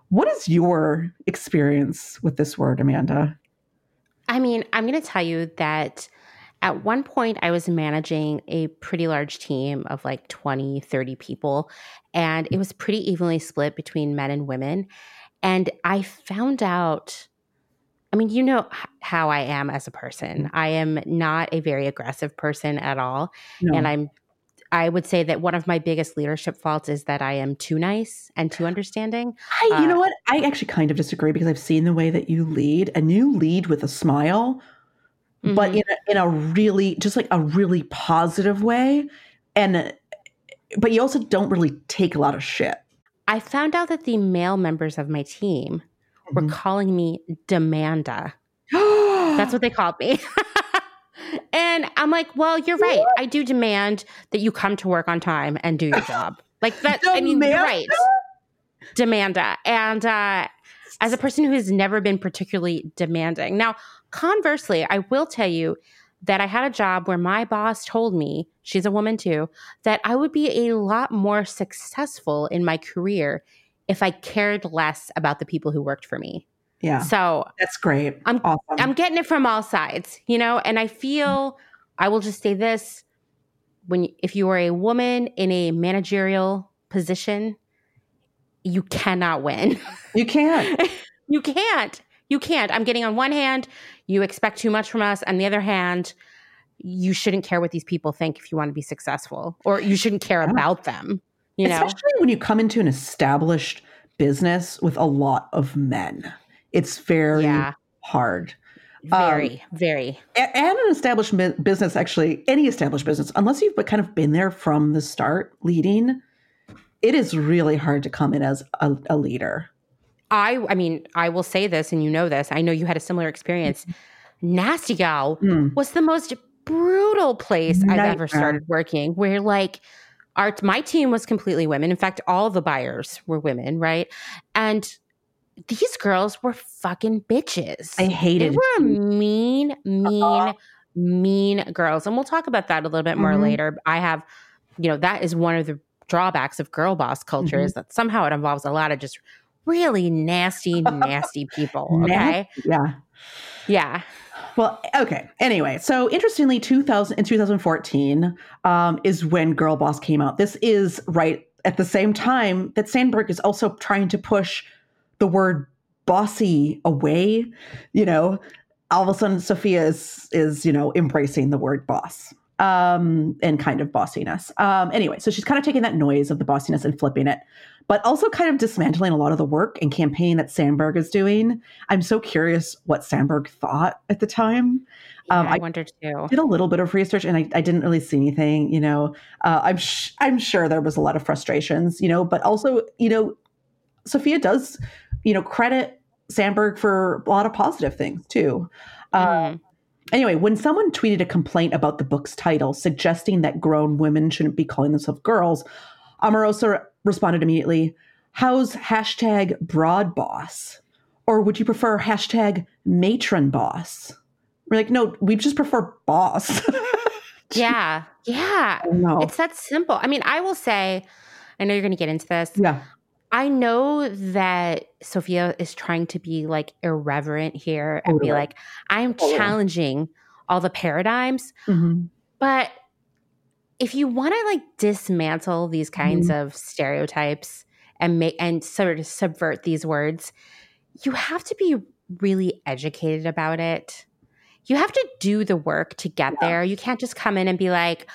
What is your experience with this word, Amanda? I mean, I'm going to tell you that at one point I was managing a pretty large team of like 20, 30 people, and it was pretty evenly split between men and women. And I found out, I mean, you know how I am as a person. I am not a very aggressive person at all. No. And I'm I would say that one of my biggest leadership faults is that I am too nice and too understanding. I, you uh, know what? I actually kind of disagree because I've seen the way that you lead, and you lead with a smile, mm-hmm. but in a, in a really, just like a really positive way, and but you also don't really take a lot of shit. I found out that the male members of my team mm-hmm. were calling me Demanda. That's what they called me. and I'm like, well, you're right. What? I do demand that you come to work on time and do your job. Like that. I mean, right. Demanda. And uh, as a person who has never been particularly demanding. Now, conversely, I will tell you that I had a job where my boss told me, she's a woman too, that I would be a lot more successful in my career if I cared less about the people who worked for me. Yeah. So that's great. I'm awesome. I'm getting it from all sides, you know, and I feel I will just say this when if you are a woman in a managerial position, you cannot win. You can't. you can't. You can't. I'm getting on one hand, you expect too much from us. On the other hand, you shouldn't care what these people think if you want to be successful, or you shouldn't care yeah. about them. You know, especially when you come into an established business with a lot of men, it's very yeah. hard. Very, um, very. And an established business, actually, any established business, unless you've kind of been there from the start leading, it is really hard to come in as a, a leader. I I mean, I will say this and you know this. I know you had a similar experience. Nasty Gal mm. was the most brutal place Nightmare. I've ever started working where like our my team was completely women. In fact, all the buyers were women, right? And these girls were fucking bitches. I hated. They were mean, mean, uh-huh. mean girls, and we'll talk about that a little bit more mm-hmm. later. I have, you know, that is one of the drawbacks of girl boss culture mm-hmm. is that somehow it involves a lot of just really nasty, nasty people. Okay. yeah. Yeah. Well, okay. Anyway, so interestingly, 2000 in 2014 um, is when Girl Boss came out. This is right at the same time that Sandberg is also trying to push the word bossy away. You know, all of a sudden Sophia is is you know embracing the word boss um, and kind of bossiness. Um, anyway, so she's kind of taking that noise of the bossiness and flipping it, but also kind of dismantling a lot of the work and campaign that Sandberg is doing. I'm so curious what Sandberg thought at the time. Yeah, um, I, I wondered too. Did a little bit of research and I, I didn't really see anything. You know, uh, I'm sh- I'm sure there was a lot of frustrations. You know, but also you know, Sophia does you know credit Sandberg for a lot of positive things too. Mm. anyway, when someone tweeted a complaint about the book's title, suggesting that grown women shouldn't be calling themselves girls, Amoruso responded immediately, How's hashtag broad boss? Or would you prefer hashtag matron boss? We're like, no, we just prefer boss. yeah. Yeah. It's that simple. I mean, I will say, I know you're going to get into this. Yeah. I know that Sophia is trying to be like irreverent here and be like, I'm challenging all the paradigms. Mm-hmm. But if you want to like dismantle these kinds mm-hmm. of stereotypes and make and sort of subvert these words, you have to be really educated about it. You have to do the work to get yeah. there. You can't just come in and be like,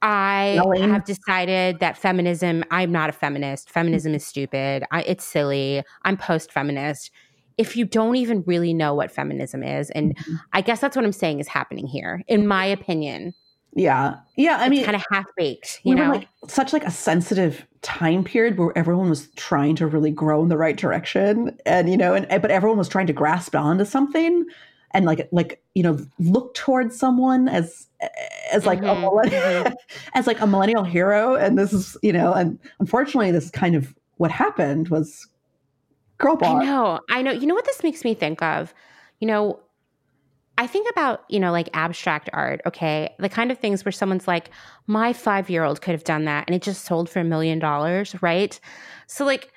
I have decided that feminism, I'm not a feminist. Feminism is stupid. I, it's silly. I'm post feminist. If you don't even really know what feminism is, and mm-hmm. I guess that's what I'm saying is happening here, in my opinion. Yeah. Yeah. I mean, kind of half baked, you we know, like such like a sensitive time period where everyone was trying to really grow in the right direction. And, you know, and, but everyone was trying to grasp onto something and like like you know look towards someone as as like mm-hmm. a mm-hmm. as like a millennial hero and this is you know and unfortunately this is kind of what happened was girl boss. I know. I know. You know what this makes me think of? You know, I think about, you know, like abstract art, okay? The kind of things where someone's like, my five year old could have done that and it just sold for a million dollars, right? So, like,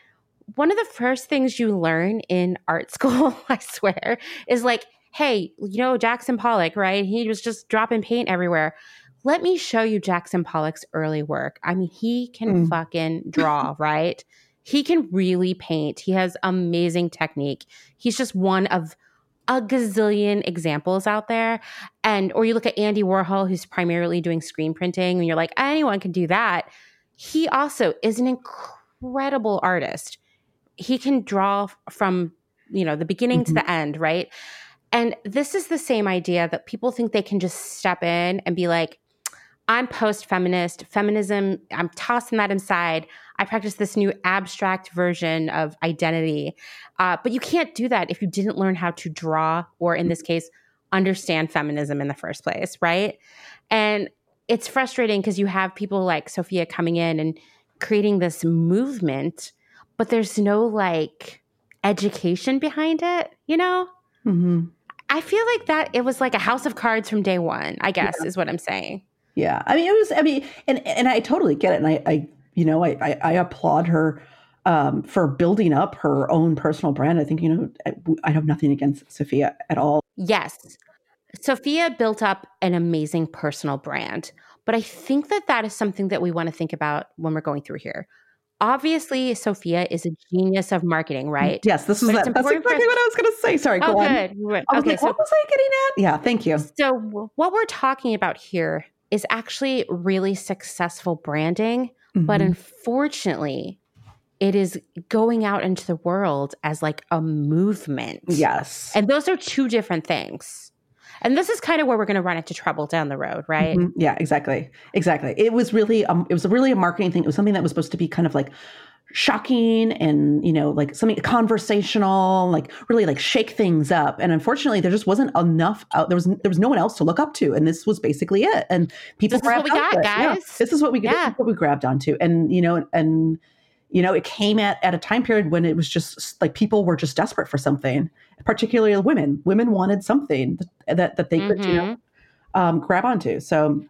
one of the first things you learn in art school, I swear, is like, hey, you know, Jackson Pollock, right? He was just dropping paint everywhere. Let me show you Jackson Pollock's early work. I mean, he can mm. fucking draw, right? He can really paint. He has amazing technique. He's just one of a gazillion examples out there. And, or you look at Andy Warhol, who's primarily doing screen printing, and you're like, anyone can do that. He also is an incredible artist. He can draw from, you know, the beginning mm-hmm. to the end, right? And this is the same idea that people think they can just step in and be like, I'm post feminist, feminism, I'm tossing that inside. I practice this new abstract version of identity. Uh, but you can't do that if you didn't learn how to draw, or in this case, understand feminism in the first place, right? And it's frustrating because you have people like Sophia coming in and creating this movement, but there's no like education behind it, you know? Mm-hmm. I feel like that it was like a house of cards from day one, I guess yeah. is what I'm saying. Yeah. I mean, it was, I mean, and, and I totally get it. And I, I you know, I, I, I applaud her um, for building up her own personal brand. I think, you know, I, I have nothing against Sophia at all. Yes. Sophia built up an amazing personal brand. But I think that that is something that we want to think about when we're going through here obviously Sophia is a genius of marketing, right? Yes, this is that. That's exactly what I was going to say. Sorry, oh, go good. on. Okay, like, so, what was I getting at? Yeah, thank you. So what we're talking about here is actually really successful branding, mm-hmm. but unfortunately, it is going out into the world as like a movement. Yes. And those are two different things. And this is kind of where we're going to run into trouble down the road, right? Mm-hmm. Yeah, exactly. Exactly. It was really um it was really a marketing thing. It was something that was supposed to be kind of like shocking and you know like something conversational like really like shake things up and unfortunately there just wasn't enough out there was there was no one else to look up to and this was basically it and people this is what we got guys yeah, this is what we yeah. what we grabbed onto and you know and you know it came at at a time period when it was just like people were just desperate for something particularly women. Women wanted something that that they could mm-hmm. you know mm-hmm. um, grab onto. So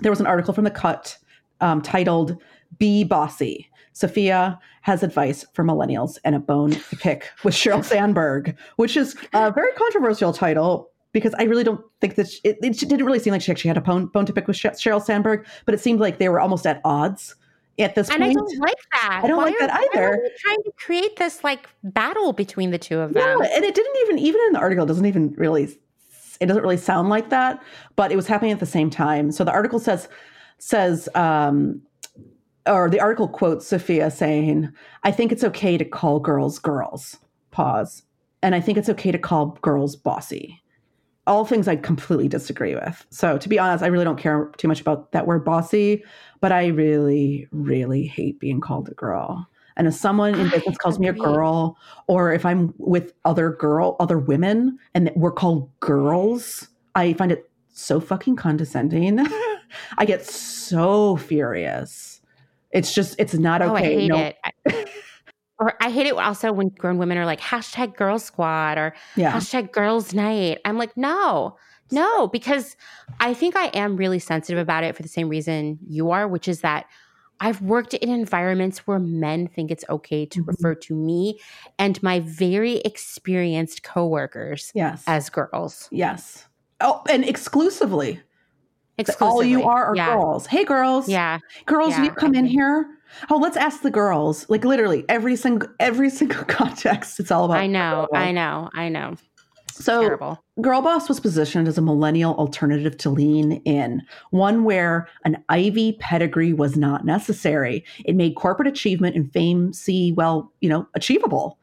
there was an article from the Cut um, titled "Be Bossy." Sophia has advice for millennials and a bone to pick with Sheryl Sandberg, which is a very controversial title because I really don't think that she, it, it, didn't really seem like she actually had a bone, bone to pick with Sheryl Sandberg, but it seemed like they were almost at odds at this and point. I don't like that. I don't Why like that are- why either. trying to create this like battle between the two of them. No, and it didn't even even in the article it doesn't even really it doesn't really sound like that, but it was happening at the same time. So the article says says um or the article quotes Sophia saying, "I think it's okay to call girls girls." Pause. And I think it's okay to call girls bossy. All things I completely disagree with. So to be honest, I really don't care too much about that word bossy, but I really really hate being called a girl. And if someone in business calls me a girl, or if I'm with other girl, other women, and we're called girls, I find it so fucking condescending. I get so furious. It's just, it's not Oh, I okay. hate no, it. I- or I hate it also when grown women are like hashtag girl squad or yeah, hashtag girls night. I'm like, no, no, because I think I am really sensitive about it for the same reason you are, which is that I've worked in environments where men think it's okay to Mhm. refer to me and my very experienced coworkers yes, as girls. yes. Oh, and Exclusively. All you are are yeah. girls. Hey, girls. Yeah. girls Yeah, you come in here oh let's ask the girls like literally every single every single context it's all about I know. girls. I know. I know. so Terrible. girl boss was positioned as a millennial alternative to lean in one where an ivy pedigree was not necessary it made corporate achievement and fame see well you know achievable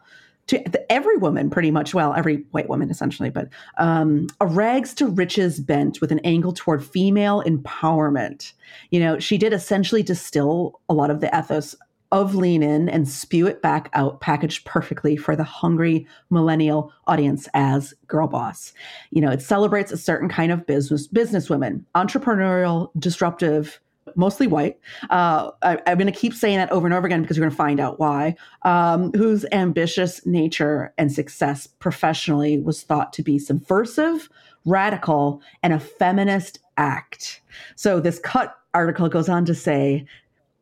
to every woman pretty much well every white woman essentially but um, a rags to riches bent with an angle toward female empowerment. You know she did essentially distill a lot of the ethos of lean in and spew it back out packaged perfectly for the hungry millennial audience as girl boss. You know it celebrates a certain kind of business businesswoman entrepreneurial disruptive mostly white. Uh, I, i'm going to keep saying that over and over again because you're going to find out why. Um, whose ambitious nature and success professionally was thought to be subversive radical and a feminist act. So this cut article goes on to say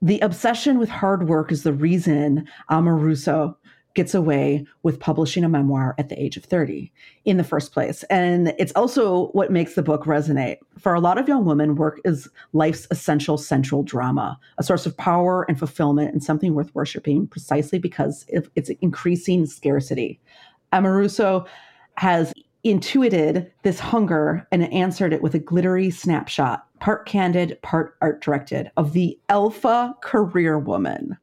the obsession with hard work is the reason Amoruso gets away with publishing a memoir at the age of 30 in the first place. And it's also what makes the book resonate. For a lot of young women, work is life's essential central drama, a source of power and fulfillment, and something worth worshiping precisely because of its increasing scarcity. Amoruso has intuited this hunger and answered it with a glittery snapshot, part candid, part art directed, of the alpha career woman.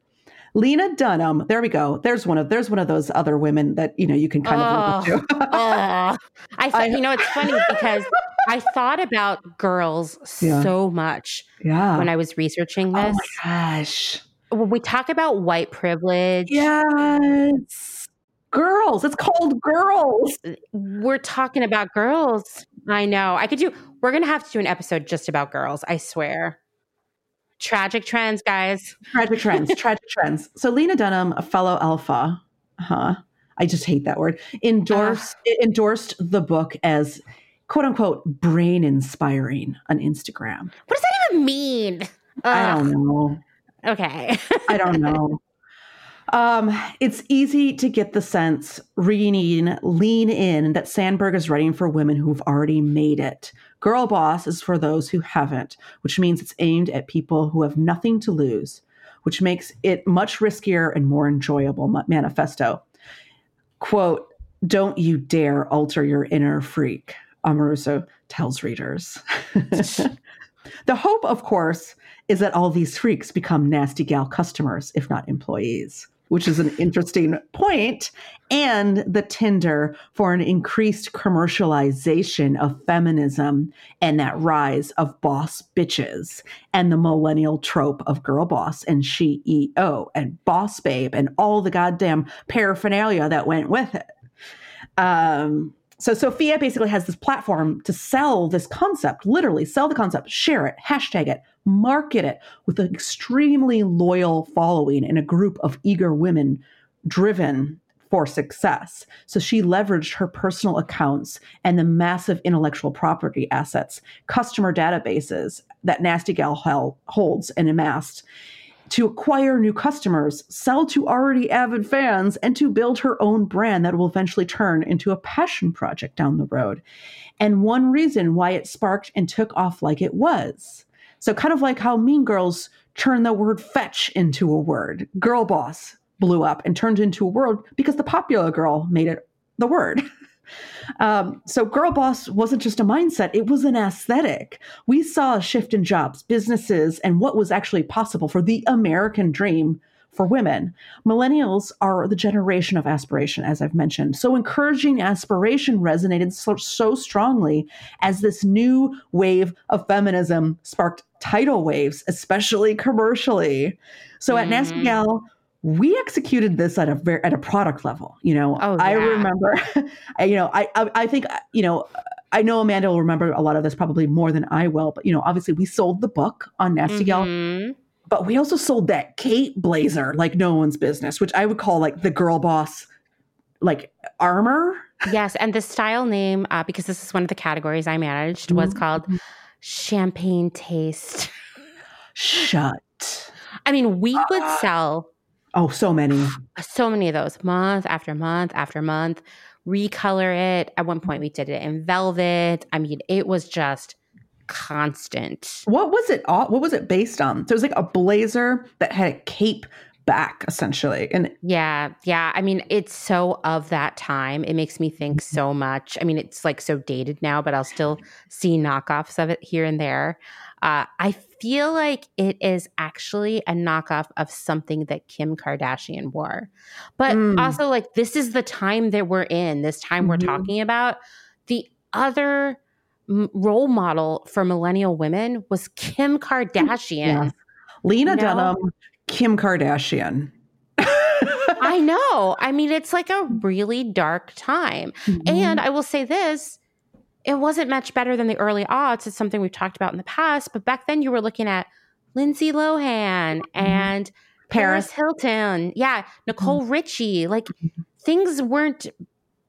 Lena Dunham, there we go. There's one of there's one of those other women that you know you can kind of look up oh. to. Ugh. I, th- I- you know, it's funny because I thought about girls Yeah. so much yeah. when I was researching this. oh my gosh. when we talk about white privilege, Yes. Girls. It's called girls. we're talking about girls. I know. I could do, we're going to have to do an episode just about girls. I swear. Tragic trends, guys. Tragic trends. tragic trends. So Lena Dunham, a fellow alpha, huh? I just hate that word. Endorsed endorsed the book as quote unquote brain inspiring on Instagram. What does that even mean? I don't know. Okay. I don't know. Um, it's easy to get the sense reading lean in that Sandberg is writing for women who've already made it. Girl Boss is for those who haven't, which means it's aimed at people who have nothing to lose, which makes it much riskier and more enjoyable manifesto. Quote, don't you dare alter your inner freak, Amoruso tells readers. the hope, of course, is that all these freaks become nasty gal customers, if not employees, which is an interesting point, and the tinder for an increased commercialization of feminism and that rise of boss bitches and the millennial trope of girl boss and CEO and boss babe and all the goddamn paraphernalia that went with it. Um, so Sophia basically has this platform to sell this concept, literally sell the concept, share it, hashtag it, market it with an extremely loyal following and a group of eager women driven for success. So she leveraged her personal accounts and the massive intellectual property assets, customer databases that Nasty Gal holds and amassed to acquire new customers, sell to already avid fans, and to build her own brand that will eventually turn into a passion project down the road. And one reason why it sparked and took off like it was. So, kind of like how Mean Girls turned the word fetch into a word, girl boss blew up and turned into a word because the popular girl made it the word. Um, so, girl boss wasn't just a mindset, it was an aesthetic. We saw a shift in jobs, businesses, and what was actually possible for the American dream for women. Millennials are the generation of aspiration, as I've mentioned. So, encouraging aspiration resonated so, so strongly as this new wave of feminism sparked tidal waves, especially commercially. So, mm-hmm. at Nasty Gal, we executed this at a very at a product level you know oh, yeah. i remember you know I, I, I think you know i know amanda will remember a lot of this probably more than i will but you know obviously we sold the book on nasty gal mm-hmm. But we also sold that cape blazer like no one's business which i would call like the girl boss like armor yes and the style name uh, because this is one of the categories i managed was mm-hmm. called champagne taste shut i mean we would uh, sell Oh, so many. So many of those month after month after month. Recolor it. At one point, we did it in velvet. I mean, it was just constant. What was it? What was it based on? So it was like a blazer that had a cape back, essentially. And yeah, yeah. I mean, it's so of that time. It makes me think mm-hmm. so much. I mean, it's like so dated now, but I'll still see knockoffs of it here and there. Uh, I feel like it is actually a knockoff of something that Kim Kardashian wore. But mm. also, like, this is the time that we're in, this time mm-hmm. we're talking about. The other m- role model for millennial women was Kim Kardashian. Yeah. Lena Dunham, Kim Kardashian. I know. I mean, it's like a really dark time. Mm-hmm. And I will say this it wasn't much better than the early aughts. It's something we've talked about in the past, but back then you were looking at Lindsay Lohan mm-hmm. and Paris. Paris Hilton. Yeah, Nicole mm-hmm. Richie. Like things weren't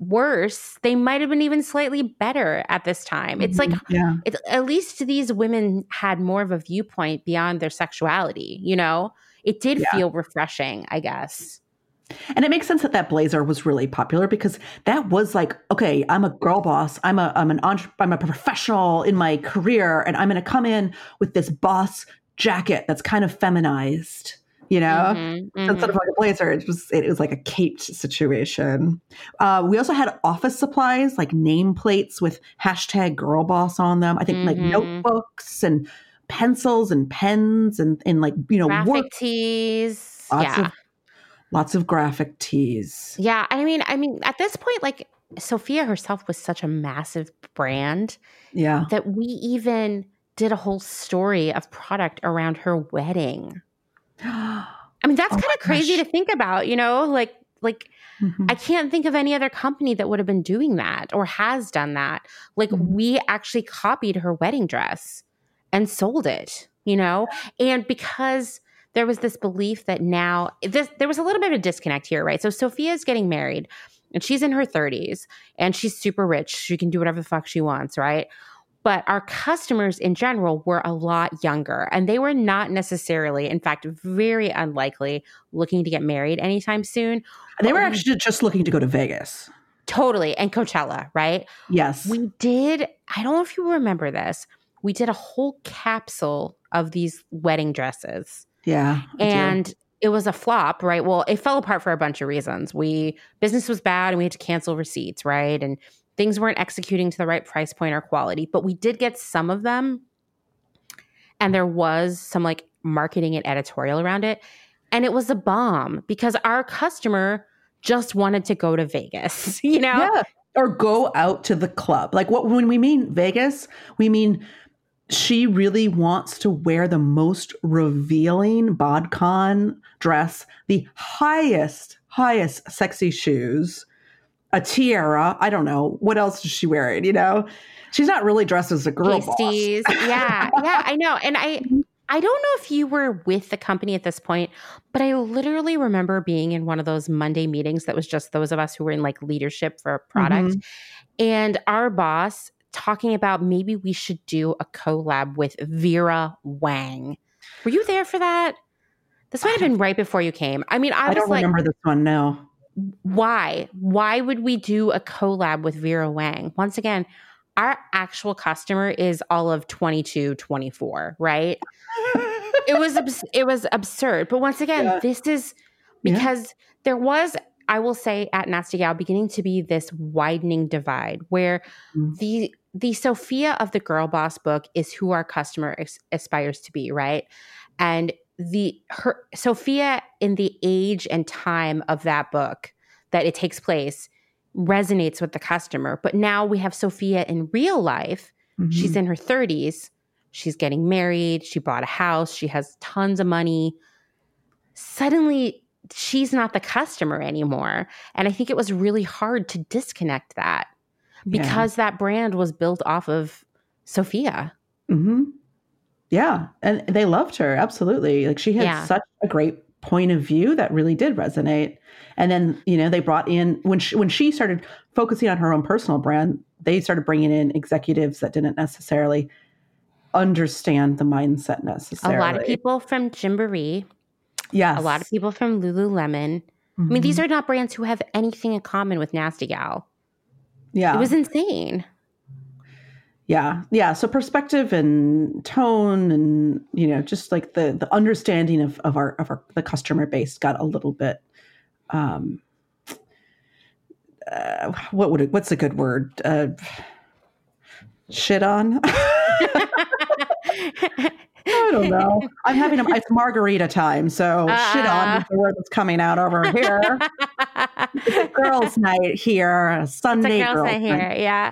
worse. They might have been even slightly better at this time. It's like mm-hmm. yeah. it's, at least these women had more of a viewpoint beyond their sexuality, you know? It did yeah. feel refreshing, I guess. And it makes sense that that blazer was really popular because that was like, okay, I'm a girl boss. I'm a I'm an entre- I'm a professional in my career, and I'm going to come in with this boss jacket that's kind of feminized. You know, mm-hmm, mm-hmm. instead of like a blazer, it was it was like a caped situation. Uh, we also had office supplies like nameplates with hashtag girl boss on them. I think mm-hmm. like notebooks and pencils and pens and and like you know graphic work. tees. Lots yeah. Of, lots of graphic tees. Yeah, I mean, I mean, at this point, like sophia herself was such a massive brand. Yeah, that we even did a whole story of product around her wedding. I mean, that's oh kind of crazy to think about, you know, like like mm-hmm. I can't think of any other company that would have been doing that or has done that. Like mm-hmm. we actually copied her wedding dress and sold it, you know? And because there was this belief that now this, there was a little bit of a disconnect here, right? So Sophia's getting married and she's in her 30s and she's super rich. She can do whatever the fuck she wants, right? But our customers in general were a lot younger and they were not necessarily, in fact, very unlikely looking to get married anytime soon. They were actually just looking to go to Vegas. Totally. And Coachella, right? Yes. We did, I don't know if you remember this, we did a whole capsule of these wedding dresses. Yeah. And it was a flop, right? Well, it fell apart for a bunch of reasons. We business was bad and we had to cancel receipts, right? And things weren't executing to the right price point or quality, but we did get some of them. And there was some like marketing and editorial around it. And it was a bomb because our customer just wanted to go to Vegas, you know? Yeah. Or go out to the club. Like what when we mean Vegas, we mean she really wants to wear the most revealing bodycon dress, the highest, highest sexy shoes, a tiara. I don't know. What else is she wearing? You know, she's not really dressed as a girl. Pasties. yeah. Yeah. I know. And I, I don't know if you were with the company at this point, but I literally remember being in one of those Monday meetings that was just those of us who were in like leadership for a product. Mm-hmm. And our boss talking about maybe we should do a collab with Vera Wang. Were you there for that? This might have been right before you came. I mean, I, I was don't like, remember this one. No. Why? Why would we do a collab with Vera Wang? Once again, our actual customer is all of 22, 24, right? it was abs- it was absurd. But once again, Yeah. this is Yeah. because there was, I will say, at Nasty Gal beginning to be this widening divide where Mm. the the Sophia of the Girl Boss book is who our customer as- aspires to be, right? And the her Sophia in the age and time of that book that it takes place resonates with the customer. But now we have Sophia in real life She's Mhm. in her 30s. She's getting married. She bought a house. She has tons of money. Suddenly, she's not the customer anymore. And I think it was really hard to disconnect that Yeah. because that brand was built off of Sophia. hmm Yeah, and they loved her absolutely. Like she had Yeah. such a great point of view that really did resonate. And then you know they brought in when she, when she started focusing on her own personal brand, they started bringing in executives that didn't necessarily understand the mindset necessarily. A lot of people from Gymboree, yes, a lot of people from Lululemon. I mean, these mm-hmm. are not brands who have anything in common with Nasty Gal. yeah, It was insane. Yeah, yeah. So perspective and tone, and you know, just like the the understanding of of our of our the customer base got a little bit. um uh, what would it, what's a good word? Uh, shit on. I don't know. I'm having a it's margarita time, so shit on Ah. is the word that's coming out over here. It's a girls' night here, Sunday girl's night. here. Yeah.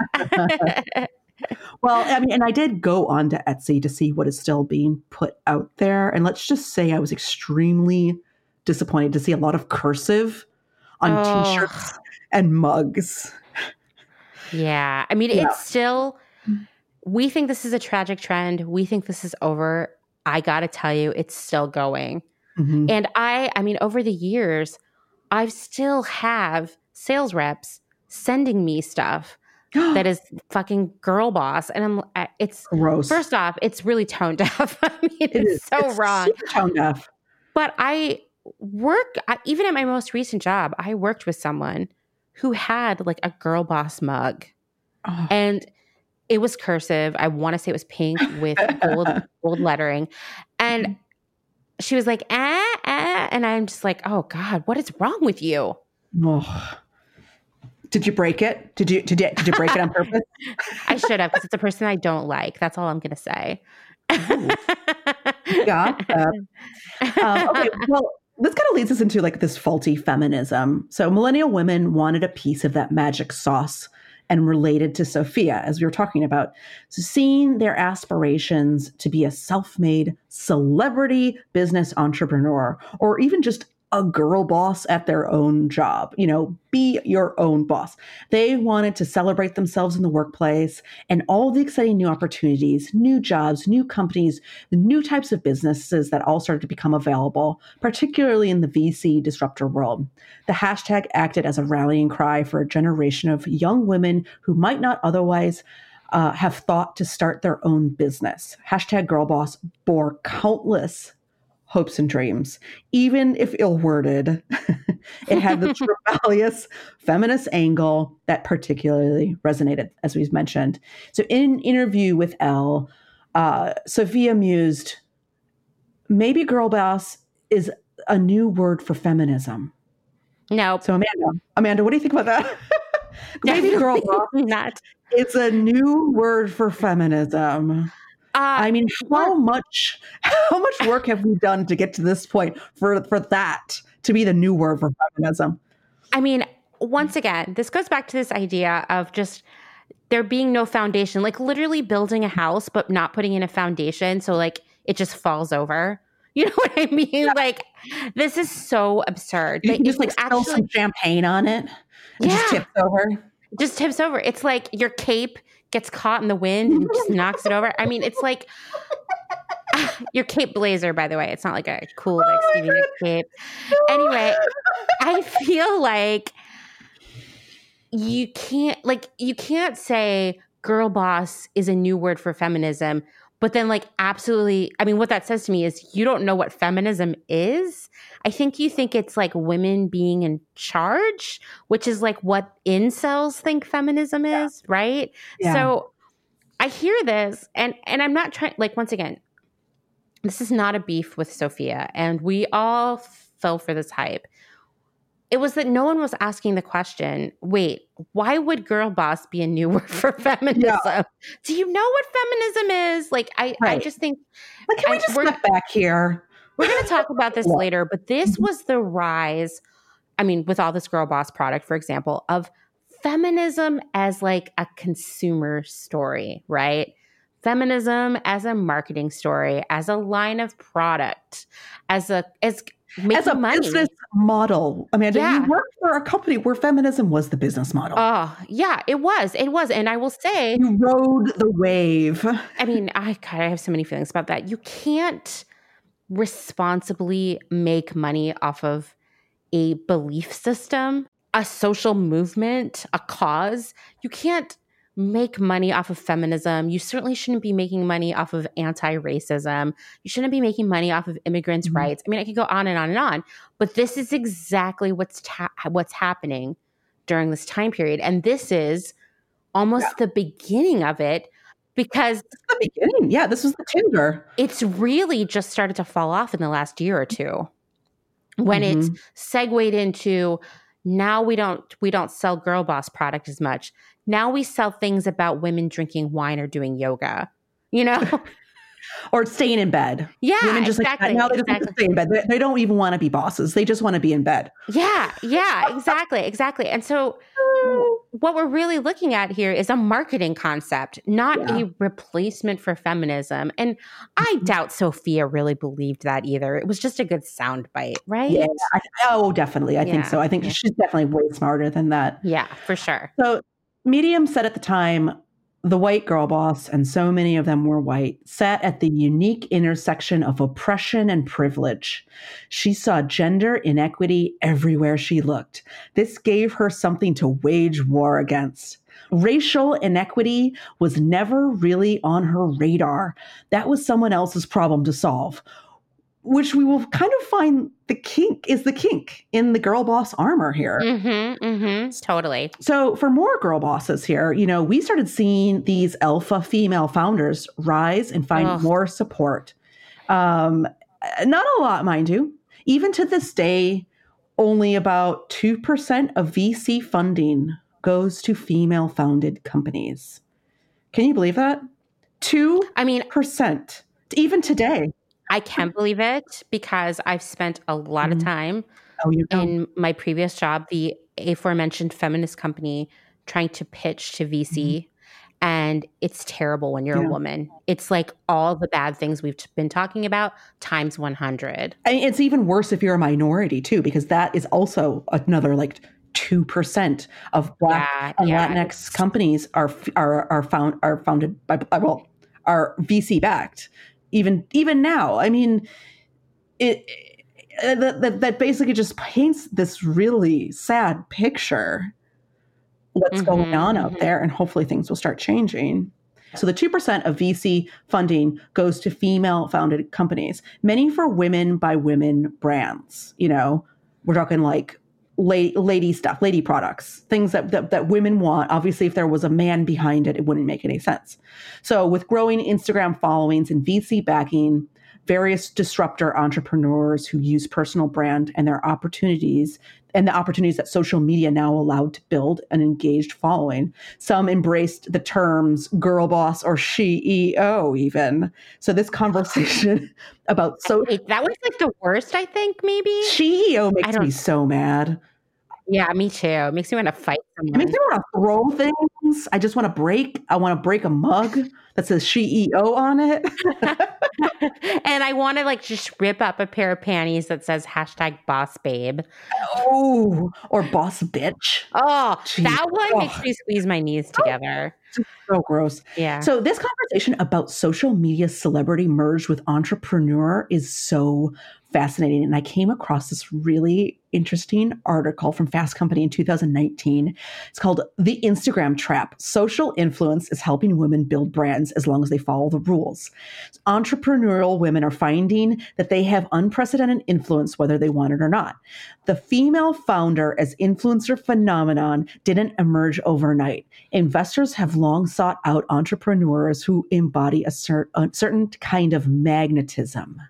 Well, I mean, and I did go on to Etsy to see what is still being put out there, and let's just say I was extremely disappointed to see a lot of cursive on Oh. T-shirts and mugs. Yeah. I mean, Yeah. it's still, we think this is a tragic trend. We think this is over. I got to tell you, it's still going. Mhm. And I, I mean, over the years, I still have sales reps sending me stuff that is fucking girl boss. And I'm, it's, gross. first off, it's really tone deaf. I mean, It it's is. so It's wrong. super tone deaf. But I work, I, even at my most recent job, I worked with someone who had like a girl boss mug Oh, and it was cursive. I want to say it was pink with gold gold lettering. And she was like, ah, ah. And I'm just like, oh God, what is wrong with you? oh. Did you break it? Did you did you, did you break it on purpose? I should have because it's a person I don't like. That's all I'm going to say. Got that. um, okay, well, this kind of leads us into like this faulty feminism. So, millennial women wanted a piece of that magic sauce and related to Sophia, as we were talking about. So, seeing their aspirations to be a self made celebrity business entrepreneur, or even just a girl boss at their own job, you know, be your own boss. They wanted to celebrate themselves in the workplace and all the exciting new opportunities, new jobs, new companies, new types of businesses that all started to become available, particularly in the VC disruptor world. The hashtag acted as a rallying cry for a generation of young women who might not otherwise uh, have thought to start their own business. Hashtag girl boss bore countless hopes and dreams, even if ill worded. it had the rebellious feminist angle that particularly resonated, as we've mentioned. So, in an interview with Elle, uh, Sophia mused, maybe girl boss is a new word for feminism. no, So, Amanda, Amanda, what do you think about that? maybe girl boss not. is a new word for feminism. Uh, I mean, how much how much work have we done to get to this point for for that to be the new word for feminism? I mean, once again, this goes back to this idea of just there being no foundation, like literally building a house, but not putting in a foundation. So, like, it just falls over. You know what I mean? Like, this is so absurd. You can just like spill actually some champagne on it and just Yeah. tips over. just tips over. It's like your cape gets caught in the wind and just knocks it over. I mean, it's like your cape blazer, by the way. It's not like a cool, oh like Oh Stevie Nicks cape. Anyway, I feel like you can't like you can't say girl boss is a new word for feminism, but then like absolutely i mean what that says to me is you don't know what feminism is. I think you think it's like women being in charge which is like what incels think feminism is right? Yeah. so i hear this and and i'm not trying like once again this is not a beef with sophia and we all fell for this hype it was that no one was asking the question wait why would girl boss be a new word for feminism do you know what feminism is like i i just think Like, can we just step back here? we're going to talk about this Yeah. later but this Mm-hmm. was the rise i mean with all this girl boss product for example of feminism as like a consumer story right feminism as a marketing story as a line of product as a as As a money business model, Amanda, Yeah. you worked for a company where feminism was the business model. oh yeah it was it was and i will say you rode the wave. I mean, I God, I have so many feelings about that. You can't responsibly make money off of a belief system, a social movement, a cause. You can't make money off of feminism. You certainly shouldn't be making money off of anti-racism. You shouldn't be making money off of immigrants' Mhm. rights. I mean, I could go on and on and on, but this is exactly what's ta- what's happening during this time period, and this is almost the beginning of it because the beginning. Yeah, this was the Tinder. it's really just started to fall off in the last year or two when Mm-hmm. it's segued into now we don't we don't sell girl boss product as much now we sell things about women drinking wine or doing yoga you know or staying in bed. yeah Women just exactly like now they just exactly stay in bed. They, they don't even want to be bosses. They just want to be in bed. yeah yeah exactly exactly and so what we're really looking at here is a marketing concept not Yeah. a replacement for feminism and i Mhm. doubt sophia really believed that either it was just a good soundbite right Yeah. I, oh, definitely. I think so. I think yeah. she's definitely way smarter than that. yeah for sure So, Medium said at the time, the white girl boss, and so many of them were white, sat at the unique intersection of oppression and privilege. She saw gender inequity everywhere she looked. This gave her something to wage war against. Racial inequity was never really on her radar. That was someone else's problem to solve, which we will kind of find the kink is the kink in the girl boss armor here. Mm-hmm. Mm-hmm. Totally. So, for more girl bosses here, you know, we started seeing these alpha female founders rise and find Ugh. more support. Um, not a lot, mind you. Even to this day, only about 2% of VC funding goes to female founded companies. Can you believe that? 2%. I mean, percent Even today. I can't believe it because I've spent a lot of Mhm. time Oh, you know. in my previous job, the aforementioned feminist company, trying to pitch to VC. And it's terrible when you're Mm-hmm. Yeah. a woman. It's like all the bad things we've been talking about times 100. I mean, it's even worse if you're a minority too, because that is also another like two percent of black Yeah. and yeah. Latinx companies are are are found are founded by well are VC backed. Even even now, I mean, it, uh, that, that that basically just paints this really sad picture. What's going Mhm, on out mhm. there, and hopefully things will start changing. So the 2% of VC funding goes to female founded companies, many for women by women brands. You know, we're talking like lady, lady stuff, lady products, things that, that, that women want. Obviously, if there was a man behind it, it wouldn't make any sense. So with growing Instagram followings and VC backing, various disruptor entrepreneurs who use personal brand and their opportunities and the opportunities that social media now allowed to build an engaged following. Some embraced the terms girl boss or SHE-EO even. So this conversation about so that was like the worst, I think, maybe. SHE-EO makes me so mad. Yeah, me too. It makes me want to fight It makes me want to throw things. I just want to break. I want to break a mug that says SHE-EO on it. and I want to like just rip up a pair of panties that says hashtag boss babe. oh, or boss bitch. Oh, Jeez. that one Oh. makes me squeeze my knees oh, together. So gross. Yeah. So this conversation about social media celebrity merged with entrepreneur is so fascinating. And I came across this really interesting article from Fast Company in 2019. It's called The Instagram Trap Social Influence is Helping Women Build Brands as Long as They Follow the Rules. Entrepreneurial women are finding that they have unprecedented influence whether they want it or not. The female founder as influencer phenomenon didn't emerge overnight. Investors have long sought out entrepreneurs who embody a, a certain kind of magnetism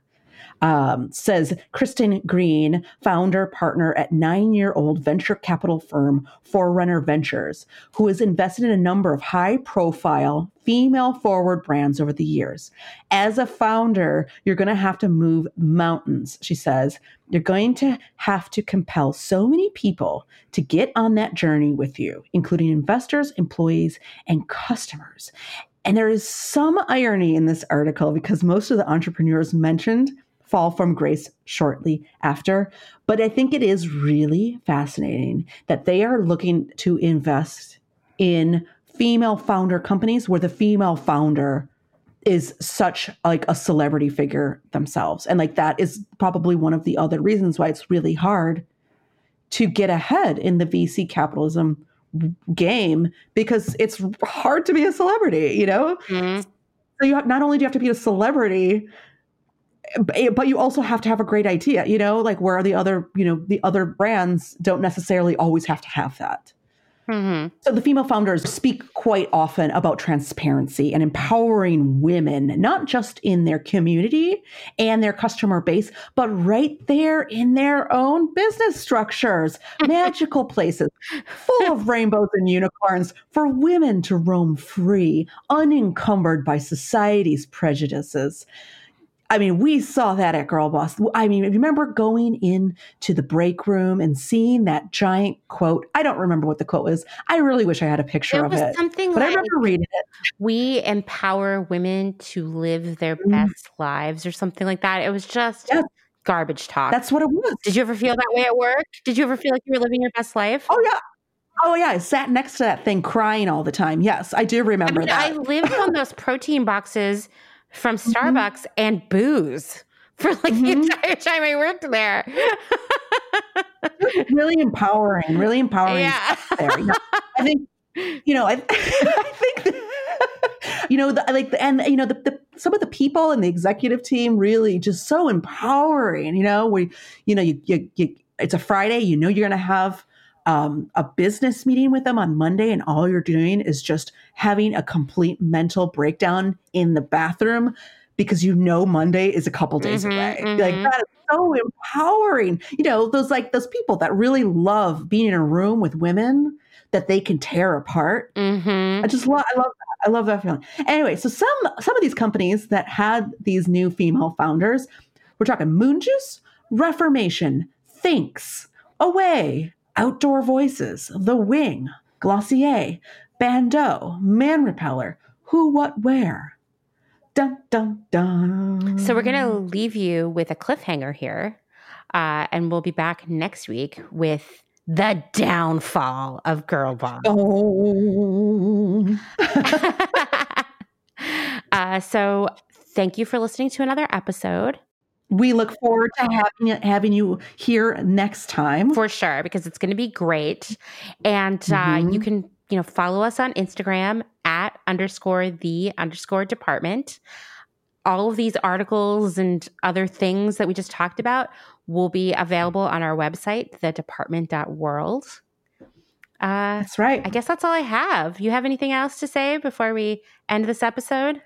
um, says Kirsten Green, founder partner at nine year old venture capital firm Forerunner Ventures, who has invested in a number of high profile female forward brands over the years. As a founder, you're going to have to move mountains, she says. You're going to have to compel so many people to get on that journey with you, including investors, employees, and customers. And there is some irony in this article because most of the entrepreneurs mentioned fall from grace shortly after. But I think it is really fascinating that they are looking to invest in female founder companies where the female founder is such like a celebrity figure themselves and like that is probably one of the other reasons why it's really hard to get ahead in the VC capitalism game because it's hard to be a celebrity you know mm-hmm. so you have, not only do you have to be a celebrity but you also have to have a great idea you know? Like where the other you know the other brands don't necessarily always have to have that. Mm-hmm. so the female founders speak quite often about transparency and empowering women not just in their community and their customer base but right there in their own business structures. Magical places full of rainbows and unicorns for women to roam free unencumbered by society's prejudices I mean, we saw that at Girl Boss. I mean, remember going in to the break room and seeing that giant quote? I don't remember what the quote was. I really wish I had a picture it of it. Something but like, I remember reading it. We empower women to live their mm. best lives, or something like that. It was just yes. garbage talk. That's what it was. Did you ever feel that way at work? Did you ever feel like you were living your best life? Oh yeah. Oh yeah, I sat next to that thing crying all the time. Yes, I do remember I mean, that. I lived on those protein boxes from mm-hmm. Starbucks mm-hmm. and booze for like mm-hmm. the entire time I worked there. really empowering, really empowering. Yeah. Yeah. I think, you know, I, I think, you know, the, like, the, and, you know, the, the, some of the people and the executive team really just so empowering, you know, we, you know, you, you, you it's a Friday, you know, you're going to have um, a business meeting with them on Monday, and all you're doing is just having a complete mental breakdown in the bathroom because you know Monday is a couple days mm-hmm, away. Mm-hmm. Like that is so empowering. You know, those like those people that really love being in a room with women that they can tear apart. Mm-hmm. I just love I love that. I love that feeling. Anyway, so some some of these companies that had these new female founders, we're talking Moon Juice, Reformation, Thinx, Away, Outdoor Voices, The Wing, Glossier, Bando, Man Repeller, Who, What, Wear. Dun, dun, dun. So we're going to leave you with a cliffhanger here. Uh, and we'll be back next week with the downfall of Girl Boss. Oh. uh, so thank you for listening to another episode we look forward to having having you here next time. For sure because it's going to be great. And uh, mm-hmm. you can you know follow us on instagram at underscore the underscore department. All of these articles and other things that we just talked about will be available on our website the department.world uh, that's right. I guess that's all i have. You have anything else to say before we end this episode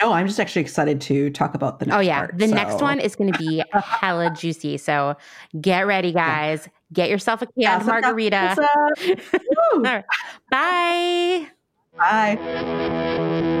no, I'm just actually excited to talk about the oh, next Oh yeah, part, the so. next one is going to be hella juicy. So get ready, guys. Yeah. Get yourself a canned margarita. right. Bye. Bye.